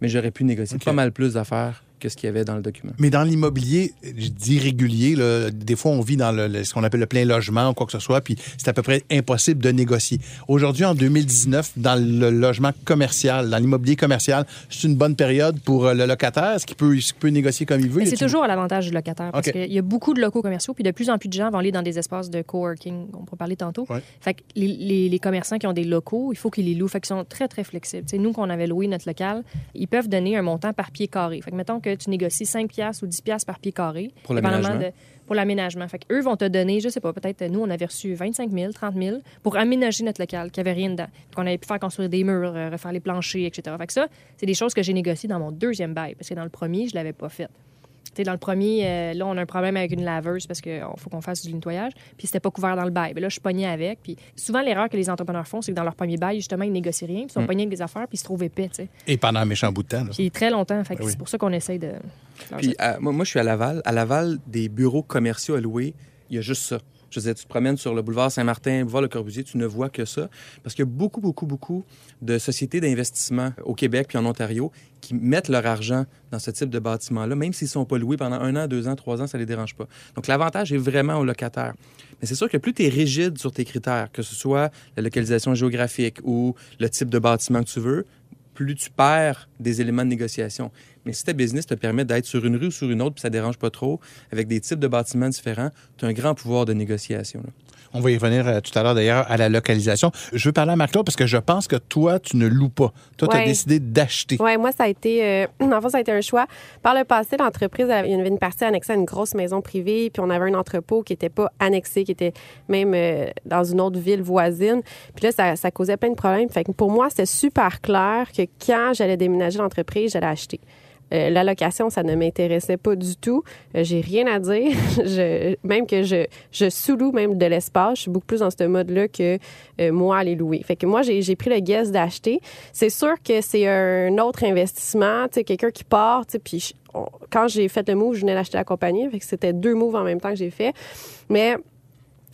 mais j'aurais pu négocier pas mal plus d'affaires que ce qu'il y avait dans le document. Mais dans l'immobilier, je dis régulier, là, des fois, on vit dans le, le- ce qu'on appelle le plein logement ou quoi que ce soit, puis c'est à peu près impossible de négocier. Aujourd'hui, en 2019, dans le logement commercial, dans l'immobilier commercial, c'est une bonne période pour euh, le locataire. Est-ce qu'il peut, est-ce qu'il peut négocier comme il veut? C'est toujours à l'avantage du locataire parce qu'il y a beaucoup de locaux commerciaux, puis de plus en plus de gens vont aller dans des espaces de coworking, on pourra parler tantôt. Ouais. Fait que les, les- les commerçants qui ont des locaux, il faut qu'ils les louent. Fait qu'ils sont très, très flexibles. Tu sais, nous, qu'on avait loué notre local, ils peuvent donner un montant par pied carré. Fait que mettons que tu négocies 5 piastres ou 10 piastres par pied carré. Pour l'aménagement. de- Pour l'aménagement. Fait qu'eux vont te donner, je sais pas, peut-être nous, on avait reçu 25 000, 30 000 pour aménager notre local, qui avait rien dedans. Qu'on avait pu faire construire des murs, euh, refaire les planchers, etc. Fait que ça, c'est des choses que j'ai négociées dans mon deuxième bail, parce que dans le premier, je l'avais pas fait. Dans le premier, euh, là, on a un problème avec une laveuse parce qu'il faut qu'on fasse du nettoyage, puis c'était pas couvert dans le bail. Mais là, je suis pognée avec. Puis souvent, l'erreur que les entrepreneurs font, c'est que dans leur premier bail, justement, ils négocient rien, puis ils sont pognés avec des affaires, puis ils se trouvent épais. Et pendant un méchant bout de temps. là. Puis très longtemps. Fait que Ben oui. c'est pour ça qu'on essaye de. Puis euh, moi, moi, je suis à Laval. À Laval, des bureaux commerciaux à louer, il y a juste ça. Je dire, tu te promènes sur le boulevard Saint-Martin, boulevard Le Corbusier, tu ne vois que ça. Parce qu'il y a beaucoup, beaucoup, beaucoup de sociétés d'investissement au Québec puis en Ontario qui mettent leur argent dans ce type de bâtiment-là, même s'ils ne sont pas loués pendant un an, deux ans, trois ans, ça ne les dérange pas. Donc, l'avantage est vraiment au locataire. Mais c'est sûr que plus tu es rigide sur tes critères, que ce soit la localisation géographique ou le type de bâtiment que tu veux, plus tu perds des éléments de négociation. Mais si ta business te permet d'être sur une rue ou sur une autre, puis ça dérange pas trop, avec des types de bâtiments différents, tu as un grand pouvoir de négociation. On va y revenir euh, tout à l'heure d'ailleurs à la localisation. Je veux parler à Marc-Claude parce que je pense que toi, tu ne loues pas. Toi, tu as décidé d'acheter. Oui, moi, ça a été. Euh, *clears throat* en fait, ça a été un choix. Par le passé, l'entreprise, il y avait une partie annexée à une grosse maison privée, puis on avait un entrepôt qui n'était pas annexé, qui était même euh, dans une autre ville voisine. Puis là, ça, ça causait plein de problèmes. Fait que pour moi, c'était super clair que quand j'allais déménager l'entreprise, j'allais acheter. Euh, la location, ça ne m'intéressait pas du tout. Euh, J'ai rien à dire. *laughs* même que je, je sous-loue même de l'espace. Je suis beaucoup plus dans ce mode-là que euh, moi aller louer. Fait que moi, j'ai pris le guess d'acheter. C'est sûr que c'est un autre investissement. Tu quelqu'un qui part, quand j'ai fait le move, je venais d'acheter la compagnie. Fait que c'était deux moves en même temps que j'ai fait. Mais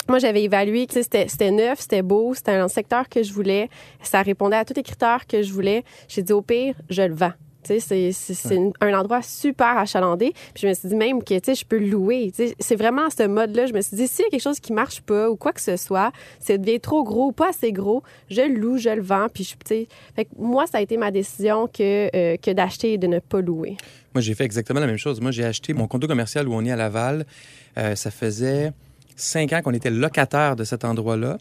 Moi, j'avais évalué, c'était, c'était neuf, c'était beau, c'était un secteur que je voulais, ça répondait à tous les critères que je voulais. J'ai dit, au pire, je le vends. Tu sais, c'est, c'est, c'est un endroit super achalandé. Puis je me suis dit même que, tu sais, je peux louer. Tu sais, c'est vraiment ce mode-là. Je me suis dit, s'il y a quelque chose qui marche pas ou quoi que ce soit, ça devient trop gros ou pas assez gros, je le loue, je le vends. Puis, je, tu sais, fait que moi, ça a été ma décision que, euh, que d'acheter et de ne pas louer. Moi, j'ai fait exactement la même chose. Moi, j'ai acheté mon condo commercial où on est à Laval. Euh, ça faisait cinq ans qu'on était locataire de cet endroit-là.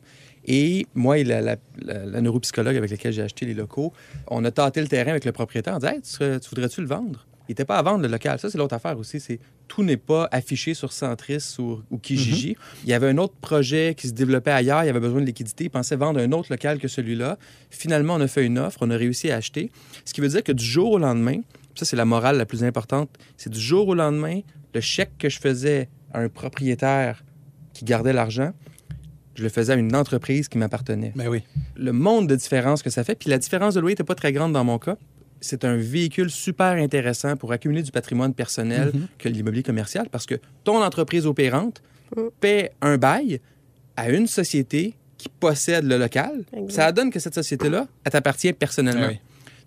Et moi et la, la- la- la neuropsychologue avec laquelle j'ai acheté les locaux, on a tâté le terrain avec le propriétaire. On dit Hey, tu, voudrais-tu le vendre? Il n'était pas à vendre le local. Ça, c'est l'autre affaire aussi. C'est tout n'est pas affiché sur Centris ou, ou Kijiji. Il y avait un autre projet qui se développait ailleurs. Il avait besoin de liquidité. Il pensait vendre un autre local que celui-là. Finalement, on a fait une offre. On a réussi à acheter. Ce qui veut dire que du jour au lendemain, ça, c'est la morale la plus importante. C'est du jour au lendemain, le chèque que je faisais à un propriétaire qui gardait l'argent, je le faisais à une entreprise qui m'appartenait. Ben oui. Le monde de différence que ça fait, puis la différence de loyer n'était pas très grande dans mon cas. C'est un véhicule super intéressant pour accumuler du patrimoine personnel que l'immobilier commercial parce que ton entreprise opérante paie un bail à une société qui possède le local. Exact. Ça donne que cette société-là, elle t'appartient personnellement. Oui.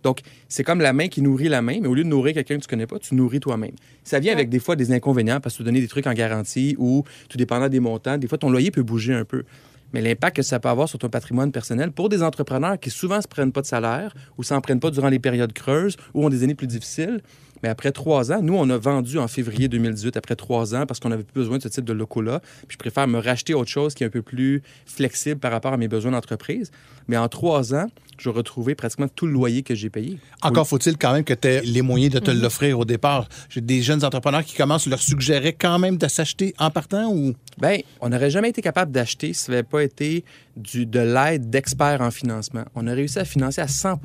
Donc, c'est comme la main qui nourrit la main, mais au lieu de nourrir quelqu'un que tu connais pas, tu nourris toi-même. Ça vient avec des fois des inconvénients parce que tu donner des trucs en garantie ou tout dépendant des montants. Des fois, ton loyer peut bouger un peu. Mais l'impact que ça peut avoir sur ton patrimoine personnel pour des entrepreneurs qui souvent se prennent pas de salaire ou s'en prennent pas durant les périodes creuses ou ont des années plus difficiles. Mais après trois ans, nous, on a vendu en février 2018, après trois ans, parce qu'on n'avait plus besoin de ce type de locaux-là. Puis je préfère me racheter autre chose qui est un peu plus flexible par rapport à mes besoins d'entreprise. Mais en trois ans, je retrouvais pratiquement tout le loyer que j'ai payé. Encore faut-il quand même que tu aies les moyens de te l'offrir au départ. J'ai des jeunes entrepreneurs qui commencent, leur suggérer quand même de s'acheter en partant ou? Bien, on n'aurait jamais été capable d'acheter si ça n'avait pas été du, de l'aide d'experts en financement. On a réussi à financer à 100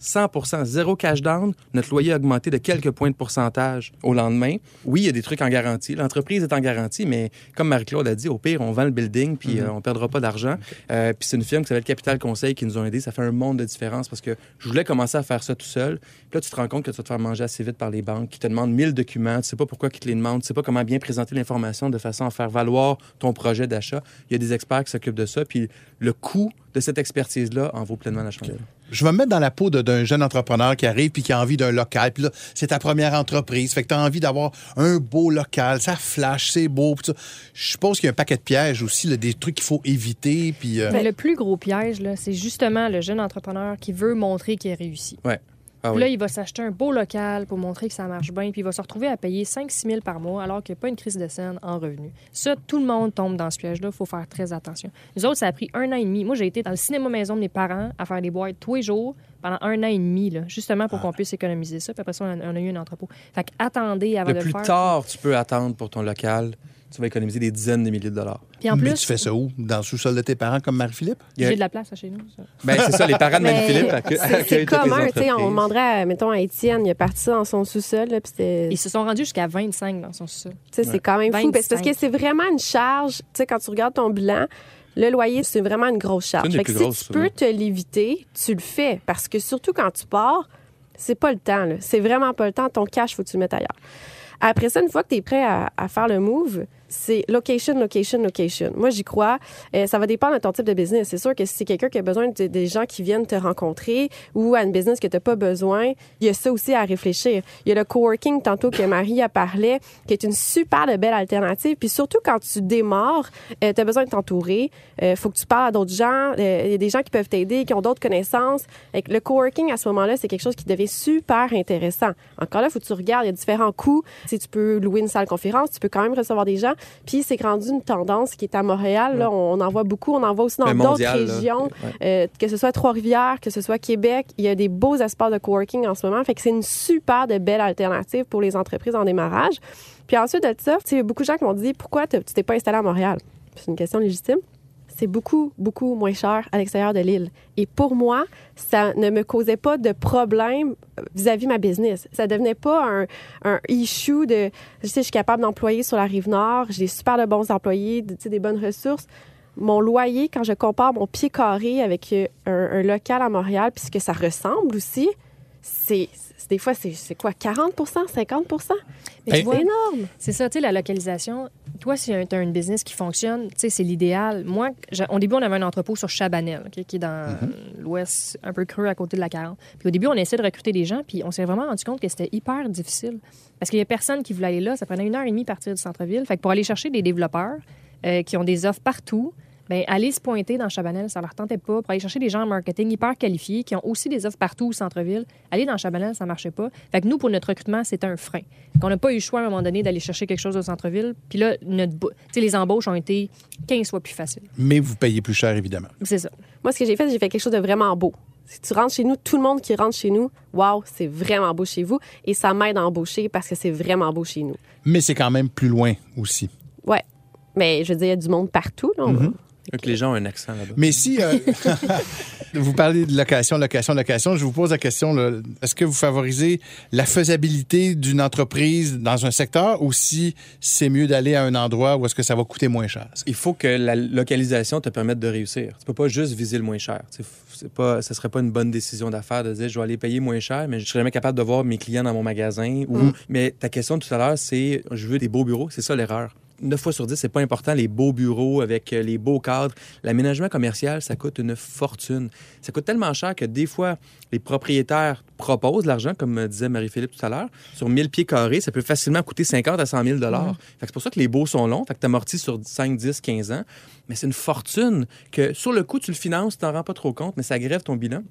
100% zéro cash down. Notre loyer a augmenté de quelques points de pourcentage au lendemain. Oui, il y a des trucs en garantie. L'entreprise est en garantie, mais comme Marie-Claude a dit, au pire, on vend le building puis euh, on ne perdra pas d'argent. Euh, puis c'est une firme qui s'appelle Capital Conseil qui nous ont aidés. Ça fait un monde de différence parce que je voulais commencer à faire ça tout seul. Puis là, tu te rends compte que tu vas te faire manger assez vite par les banques qui te demandent 1000 documents. Tu sais pas pourquoi ils te les demandent. Tu sais pas comment bien présenter l'information de façon à faire valoir ton projet d'achat. Il y a des experts qui s'occupent de ça. Puis le coût de cette expertise-là en vaut pleinement la chandelle. Je vais me mettre dans la peau de- d'un jeune entrepreneur qui arrive puis qui a envie d'un local. Puis là, c'est ta première entreprise. Fait que tu as envie d'avoir un beau local. Ça flash, c'est beau. puis ça. Je suppose qu'il y a un paquet de pièges aussi, là, des trucs qu'il faut éviter. Puis. euh, Mais le plus gros piège, là, c'est justement le jeune entrepreneur qui veut montrer qu'il a réussi. Ouais. Ah oui. là, il va s'acheter un beau local pour montrer que ça marche bien, puis il va se retrouver à payer 5-6 000 par mois alors qu'il n'y a pas une crise de scène en revenu. Ça, tout le monde tombe dans ce piège-là. Il faut faire très attention. Nous autres, ça a pris un an et demi. Moi, j'ai été dans le cinéma maison de mes parents à faire des boîtes tous les jours pendant un an et demi, là, justement Ah. pour qu'on puisse économiser ça. Puis après ça, on a, on a eu un entrepôt. Fait que attendez avant Le de plus le faire. tard tu peux attendre pour ton local, tu vas économiser des dizaines de milliers de dollars. Puis en mais plus, tu fais ça où? Dans le sous-sol de tes parents comme Marie-Philippe? A- j'ai de la place là, chez nous. ça. Ben, c'est ça, les parents de Mais Marie-Philippe c'est- commun, tu sais. On demanderait, à, mettons, à Étienne, il a parti ça dans son sous-sol, là, puis c'était. Ils se sont rendus jusqu'à 25 dans son sol. Tu sais, c'est quand même fou. Parce que 25. c'est vraiment une charge. Tu sais, quand tu regardes ton bilan, le loyer, c'est vraiment une grosse charge. Une Fait que si grosses, tu peux ouais. te l'éviter, tu le fais. Parce que surtout quand tu pars, c'est pas le temps. là. C'est vraiment pas le temps. Ton cash, faut que tu le mettes ailleurs. Après ça, une fois que tu es prêt à, à faire le move, c'est location, location, location. Moi, j'y crois. Euh, ça va dépendre de ton type de business. C'est sûr que si c'est quelqu'un qui a besoin de- des gens qui viennent te rencontrer ou à business que tu n'as pas besoin, il y a ça aussi à réfléchir. Il y a le coworking, tantôt que Marie a parlé, qui est une super de belle alternative. Puis surtout quand tu démarres, tu as besoin de t'entourer. Il faut que tu parles à d'autres gens. Euh, Il y a des gens qui peuvent t'aider, qui ont d'autres connaissances. Que le coworking, à ce moment-là, c'est quelque chose qui devient super intéressant. Encore là, faut que tu regardes. Il y a différents coûts. Si tu peux louer une salle conférence, tu peux quand même recevoir des gens. Puis c'est rendu une tendance qui est à Montréal. Là, on en voit beaucoup. On en voit aussi dans Mais d'autres régions. Euh, que ce soit Trois-Rivières, que ce soit Québec, il y a des beaux espaces de coworking en ce moment. Fait que c'est une super de belle alternative pour les entreprises en démarrage. Puis ensuite de ça, beaucoup de gens qui m'ont dit pourquoi tu t'es pas installé à Montréal. C'est une question légitime. C'est beaucoup, beaucoup moins cher à l'extérieur de l'île. Et pour moi, ça ne me causait pas de problème vis-à-vis ma business. Ça devenait pas un, un issue de, je sais, je suis capable d'employer sur la rive nord, j'ai super de bons employés, des bonnes ressources mon loyer, quand je compare mon pied carré avec euh, un, un local à Montréal, puis ce que ça ressemble aussi, c'est des fois, c'est quoi, 40% 50 Mais tu Hey. vois, C'est énorme. C'est ça, tu sais, la localisation. Toi, si tu as une business qui fonctionne, tu sais, c'est l'idéal. Moi, au début, on avait un entrepôt sur Chabanel, qui est dans l'ouest, un peu creux à côté de la 40. Puis au début, on essayait de recruter des gens, puis on s'est vraiment rendu compte que c'était hyper difficile. Parce qu'il y a personne qui voulait aller là. Ça prenait une heure et demie partir du centre-ville. Fait que pour aller chercher des développeurs euh, qui ont des offres partout, ben, aller se pointer dans Chabanel, ça leur tentait pas. Pour aller chercher des gens en marketing hyper qualifiés qui ont aussi des offres partout au centre-ville, aller dans Chabanel, ça marchait pas. Fait que nous, pour notre recrutement, c'était un frein. Fait qu'on n'a pas eu le choix à un moment donné d'aller chercher quelque chose au centre-ville. Puis là, notre, bou- tu sais, les embauches ont été 15 fois plus faciles. Mais vous payez plus cher, évidemment. C'est ça. Moi, ce que j'ai fait, j'ai fait quelque chose de vraiment beau. Si tu rentres chez nous, tout le monde qui rentre chez nous, waouh, c'est vraiment beau chez vous. Et ça m'aide à embaucher parce que c'est vraiment beau chez nous. Mais c'est quand même plus loin aussi. Ouais. Mais je veux dire, il y a du monde partout. Là. On Donc, les gens ont un accent là-bas. Mais si euh, *laughs* vous parlez de location, location, location, je vous pose la question, est-ce que vous favorisez la faisabilité d'une entreprise dans un secteur ou si c'est mieux d'aller à un endroit où est-ce que ça va coûter moins cher? Il faut que la localisation te permette de réussir. Tu peux pas juste viser le moins cher. C'est pas, ce serait pas une bonne décision d'affaires de dire je vais aller payer moins cher, mais je serais jamais capable de voir mes clients dans mon magasin. Ou... Mais ta question de tout à l'heure, c'est je veux des beaux bureaux. C'est ça l'erreur. 9 fois sur 10, c'est pas important, les beaux bureaux avec euh, les beaux cadres. L'aménagement commercial, ça coûte une fortune. Ça coûte tellement cher que des fois, les propriétaires proposent l'argent, comme euh, disait Marie-Philippe tout à l'heure. Sur 1000 pieds carrés, ça peut facilement coûter 50 à 100 000 dollars. Que C'est pour ça que les beaux sont longs. Fait que tu amortis sur 5, 10, 15 ans. Mais c'est une fortune que, sur le coup, tu le finances, tu t'en rends pas trop compte, mais ça grève ton bilan.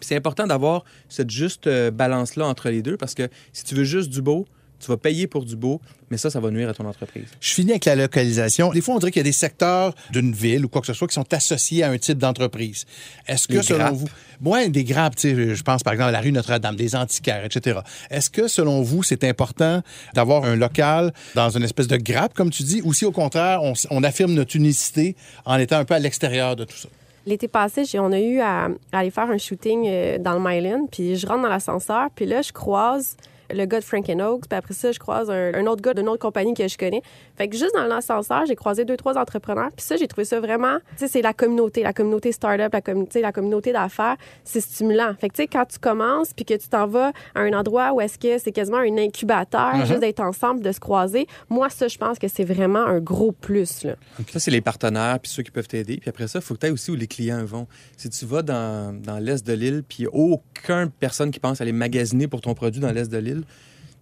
C'est important d'avoir cette juste euh, balance-là entre les deux parce que si tu veux juste du beau, tu vas payer pour du beau, mais ça, ça va nuire à ton entreprise. Je finis avec la localisation. Des fois, on dirait qu'il y a des secteurs d'une ville ou quoi que ce soit qui sont associés à un type d'entreprise. Est-ce que, Les selon grappes. vous... Ouais, des grappes, tu sais, je pense par exemple à la rue Notre-Dame, des antiquaires, etc. Est-ce que, selon vous, c'est important d'avoir un local dans une espèce de grappe, comme tu dis, ou si, au contraire, on, affirme notre unicité en étant un peu à l'extérieur de tout ça? L'été passé, on a eu à, à aller faire un shooting euh, dans le Myland, puis je rentre dans l'ascenseur, puis là, je croise le gars de Frank Oaks, puis après ça, je croise un, un autre gars d'une autre compagnie que je connais. Fait que juste dans l'ascenseur, j'ai croisé deux, trois entrepreneurs, puis ça, j'ai trouvé ça vraiment, tu sais, c'est la communauté, la communauté startup, la communauté, la communauté d'affaires, c'est stimulant. Fait que, tu sais, quand tu commences, puis que tu t'en vas à un endroit où est-ce que c'est quasiment un incubateur, juste d'être ensemble, de se croiser, moi, ça, je pense que c'est vraiment un gros plus, là. Ça, c'est les partenaires puis ceux qui peuvent t'aider. Puis après ça, il faut que tu ailles aussi où les clients vont. Si tu vas dans, dans l'est de l'île, puis aucune personne qui pense aller magasiner pour ton produit dans l'est de l'île,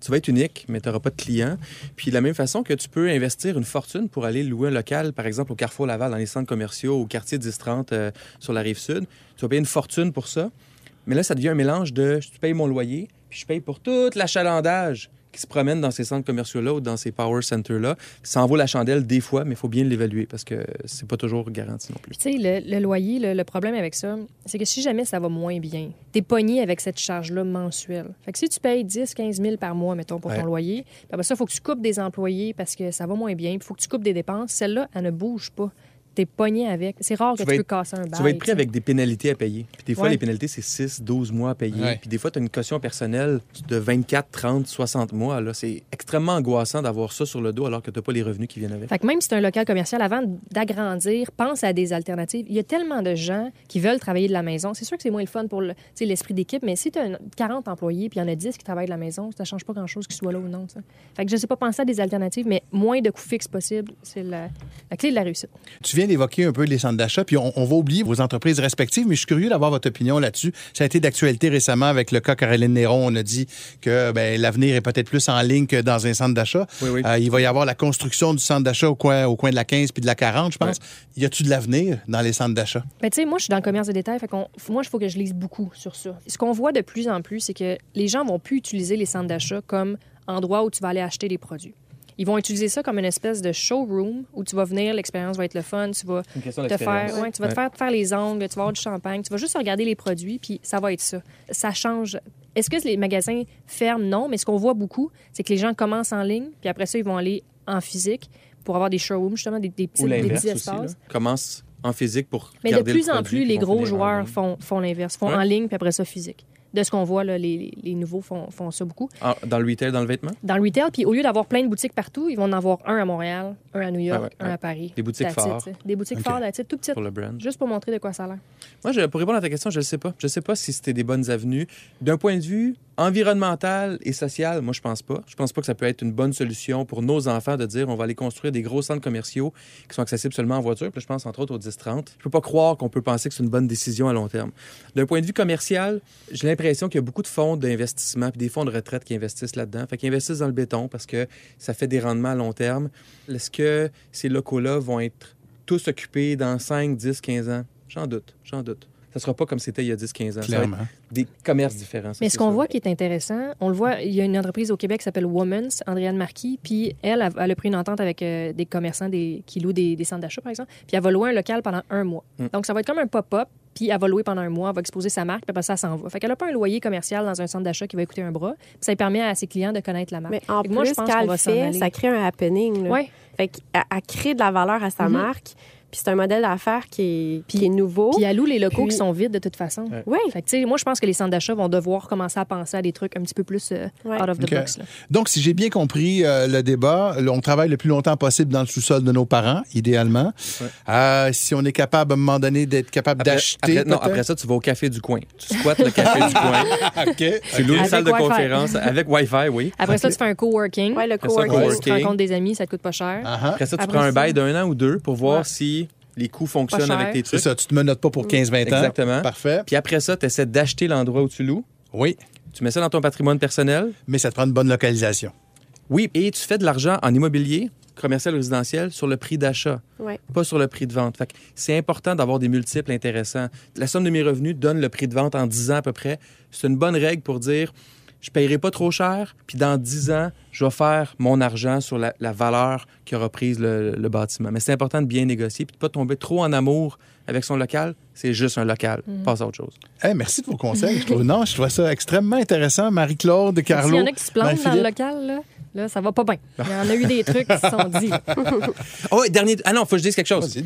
tu vas être unique, mais tu n'auras pas de clients. Puis de la même façon que tu peux investir une fortune pour aller louer un local, par exemple au Carrefour Laval, dans les centres commerciaux, au quartier 1030 euh, sur la rive sud, tu vas payer une fortune pour ça. Mais là, ça devient un mélange de je paye mon loyer, puis je paye pour tout l'achalandage qui se promène dans ces centres commerciaux-là ou dans ces power centers-là. Ça en vaut la chandelle des fois, mais il faut bien l'évaluer parce que c'est pas toujours garanti non plus. Tu sais, le, le loyer, le, le problème avec ça, c'est que si jamais ça va moins bien, t'es pogné avec cette charge-là mensuelle. Fait que si tu payes 10, 15 000 par mois, mettons, pour Ouais. ton loyer, ça, il faut que tu coupes des employés parce que ça va moins bien, puis il faut que tu coupes des dépenses. Celle-là, elle ne bouge pas. T'es pogné avec. C'est rare que Tu tu, vas peux être- casser un bail. Tu vas être pris tu avec des pénalités à payer. Puis des fois, Ouais. les pénalités, c'est 6, 12 mois à payer. Ouais. Puis des fois, tu as une caution personnelle de 24, 30, 60 mois. Là, c'est extrêmement angoissant d'avoir ça sur le dos alors que tu n'as pas les revenus qui viennent avec. Fait que même si c'est un local commercial, avant d'agrandir, pense à des alternatives. Il y a tellement de gens qui veulent travailler de la maison. C'est sûr que c'est moins le fun pour le- tu l'esprit d'équipe, mais si tu as 40 employés puis il y en a 10 qui travaillent de la maison, ça change pas grand-chose qu'ils soient là ou non. ça. Fait que je sais pas penser à des alternatives, mais moins de coûts fixes possible, c'est la, la clé de la réussite. Tu viens d'évoquer un peu les centres d'achat, puis on, on va oublier vos entreprises respectives, mais je suis curieux d'avoir votre opinion là-dessus. Ça a été d'actualité récemment avec le cas Caroline Néron. On a dit que ben, l'avenir est peut-être plus en ligne que dans un centre d'achat. Oui, oui. Euh, il va y avoir la construction du centre d'achat au coin, au coin de la 15 puis de la 40, je pense. Y a-tu de l'avenir dans les centres d'achat? Ben, tu sais, moi, je suis dans le commerce de détail. Fait qu'on- moi, il faut que je lise beaucoup sur ça. Ce qu'on voit de plus en plus, c'est que les gens vont plus utiliser les centres d'achat comme endroit où tu vas aller acheter des produits. Ils vont utiliser ça comme une espèce de showroom où tu vas venir, l'expérience va être le fun, tu vas te faire, ouais, tu vas te faire te faire les ongles, tu vas avoir du champagne, tu vas juste regarder les produits, puis ça va être ça. Ça change. Est-ce que les magasins ferment? Non, mais ce qu'on voit beaucoup, c'est que les gens commencent en ligne, puis après ça, ils vont aller en physique pour avoir des showrooms, justement, des, des petits, Ou des l'inverse petits aussi. là. espaces. Commence en physique pour Mais de plus en plus, les gros joueurs font, font l'inverse, font Ouais. en ligne, puis après ça, physique. De ce qu'on voit, là, les, nouveaux font, font ça beaucoup. En- dans le retail, dans le vêtement? Dans le retail, puis au lieu d'avoir plein de boutiques partout, ils vont en avoir un à Montréal, un à New York, Ah ouais, un ouais. à Paris. Des boutiques phares. Des boutiques OK. phares, tout petites. Pour le brand. Juste pour montrer de quoi ça a l'air. Moi, je, pour répondre à ta question, je ne sais pas. Je ne sais pas si c'était des bonnes avenues. D'un point de vue environnemental et social, moi, je pense pas. Je pense pas que ça peut être une bonne solution pour nos enfants de dire on va aller construire des gros centres commerciaux qui sont accessibles seulement en voiture. Puis je pense entre autres au 10-30. Je peux pas croire qu'on peut penser que c'est une bonne décision à long terme. D'un point de vue commercial, j'ai l'impression qu'il y a beaucoup de fonds d'investissement puis des fonds de retraite qui investissent là-dedans. Fait qu'ils investissent dans le béton parce que ça fait des rendements à long terme. Est-ce que ces locaux-là vont être tous occupés dans 5, 10, 15 ans? J'en doute, j'en doute. Ça sera pas comme c'était il y a 10, 15 ans. Ça va être Clairement. des commerces différents. ça, Mais ce qu'on voit qui est intéressant, on le voit, il y a une entreprise au Québec qui s'appelle Woman's, Andréane Marquis, puis elle, elle, elle a pris une entente avec euh, des commerçants des, qui louent des, des centres d'achat, par exemple, puis elle va louer un local pendant un mois. Mm. Donc, ça va être comme un pop-up, puis elle va louer pendant un mois, elle va exposer sa marque, puis après ça, s'en va. Fait qu'elle n'a pas un loyer commercial dans un centre d'achat qui va coûter un bras, puis ça lui permet à ses clients de connaître la marque. Mais en Fait plus, moi, je pense quand qu'on elle va s'en fait, ça crée un happening. là. Ouais. Fait qu'elle elle crée de la valeur à sa Mhm. marque. Puis c'est un modèle d'affaires qui qui est nouveau. Puis elle loue les locaux Puis- qui sont vides de toute façon. Ouais. Oui. Fait que, tu sais, moi, je pense que les centres d'achat vont devoir commencer à penser à des trucs un petit peu plus euh, Ouais. out of the box. là. Donc, si j'ai bien compris euh, le débat, là, on travaille le plus longtemps possible dans le sous-sol de nos parents, idéalement. Ouais. Euh, si on est capable, à un moment donné, d'être capable d'acheter. non, après ça, tu vas au café du coin. Tu squattes le café du coin. *laughs* OK. Tu loues une salle de conférence avec Wi-Fi, oui. Après ça, tu fais un coworking. Ouais, le Après ça, coworking. Tu te rencontres des amis, ça te coûte pas cher. Ah. Après ça, tu Après prends un bail d'un an ou deux pour voir Ouais. si les coûts fonctionnent avec tes C'est trucs. ça, tu te menottes pas pour 15-20 ans. Exactement. Parfait. Puis après ça, tu essaies d'acheter l'endroit où tu loues. Oui, Tu mets ça dans ton patrimoine personnel. mais ça te prend une bonne localisation. Oui, et tu fais de l'argent en immobilier, commercial ou résidentiel, sur le prix d'achat, Ouais. pas sur le prix de vente. Fait que c'est important d'avoir des multiples intéressants. La somme de mes revenus donne le prix de vente en 10 ans à peu près. C'est une bonne règle pour dire je paierai pas trop cher, puis dans 10 ans, je vais faire mon argent sur la, la valeur qui aura prise le, le bâtiment. Mais c'est important de bien négocier, puis de pas tomber trop en amour avec son local. C'est juste un local. Passe à autre chose. Eh, merci de vos conseils. Je trouve, non, je trouve ça extrêmement intéressant. Marie-Claude, Carlo. S'il y en a qui se plantent dans le local, là, là, ça va pas bien. Il y en a eu des trucs qui se sont dit. *laughs* Oh, dernier. Ah non, faut que je dise quelque chose.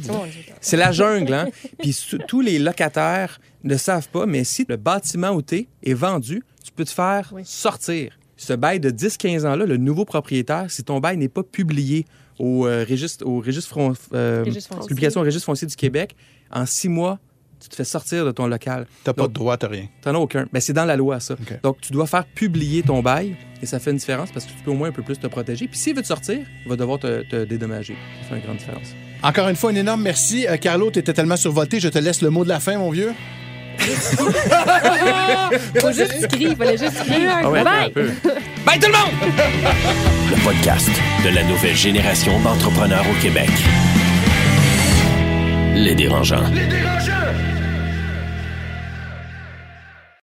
C'est la jungle, hein? Puis tous les locataires ne savent pas, mais si le bâtiment où tu est vendu, tu peux te faire Oui. sortir. Ce bail de 10-15 ans-là, le nouveau propriétaire, si ton bail n'est pas publié au euh, registre, au registre, fron- euh, Registre foncier. publication au registre foncier du Québec, en six mois, tu te fais sortir de ton local. T'as pas de droit, t'as rien. T'en as aucun. Ben, c'est dans la loi, ça. Donc, tu dois faire publier ton bail et ça fait une différence parce que tu peux au moins un peu plus te protéger. Puis s'il veut te sortir, il va devoir te, te dédommager. Ça fait une grande différence. Encore une fois, un énorme merci. Euh, Carlo, t'étais tellement survolté. Je te laisse le mot de la fin, mon vieux. *laughs* Faut juste crier, fallait juste crier. Ah ouais, Bye! un peu. *laughs* Bye tout le monde! Le podcast de la nouvelle génération d'entrepreneurs au Québec. Les dérangeants. Les dérangeants!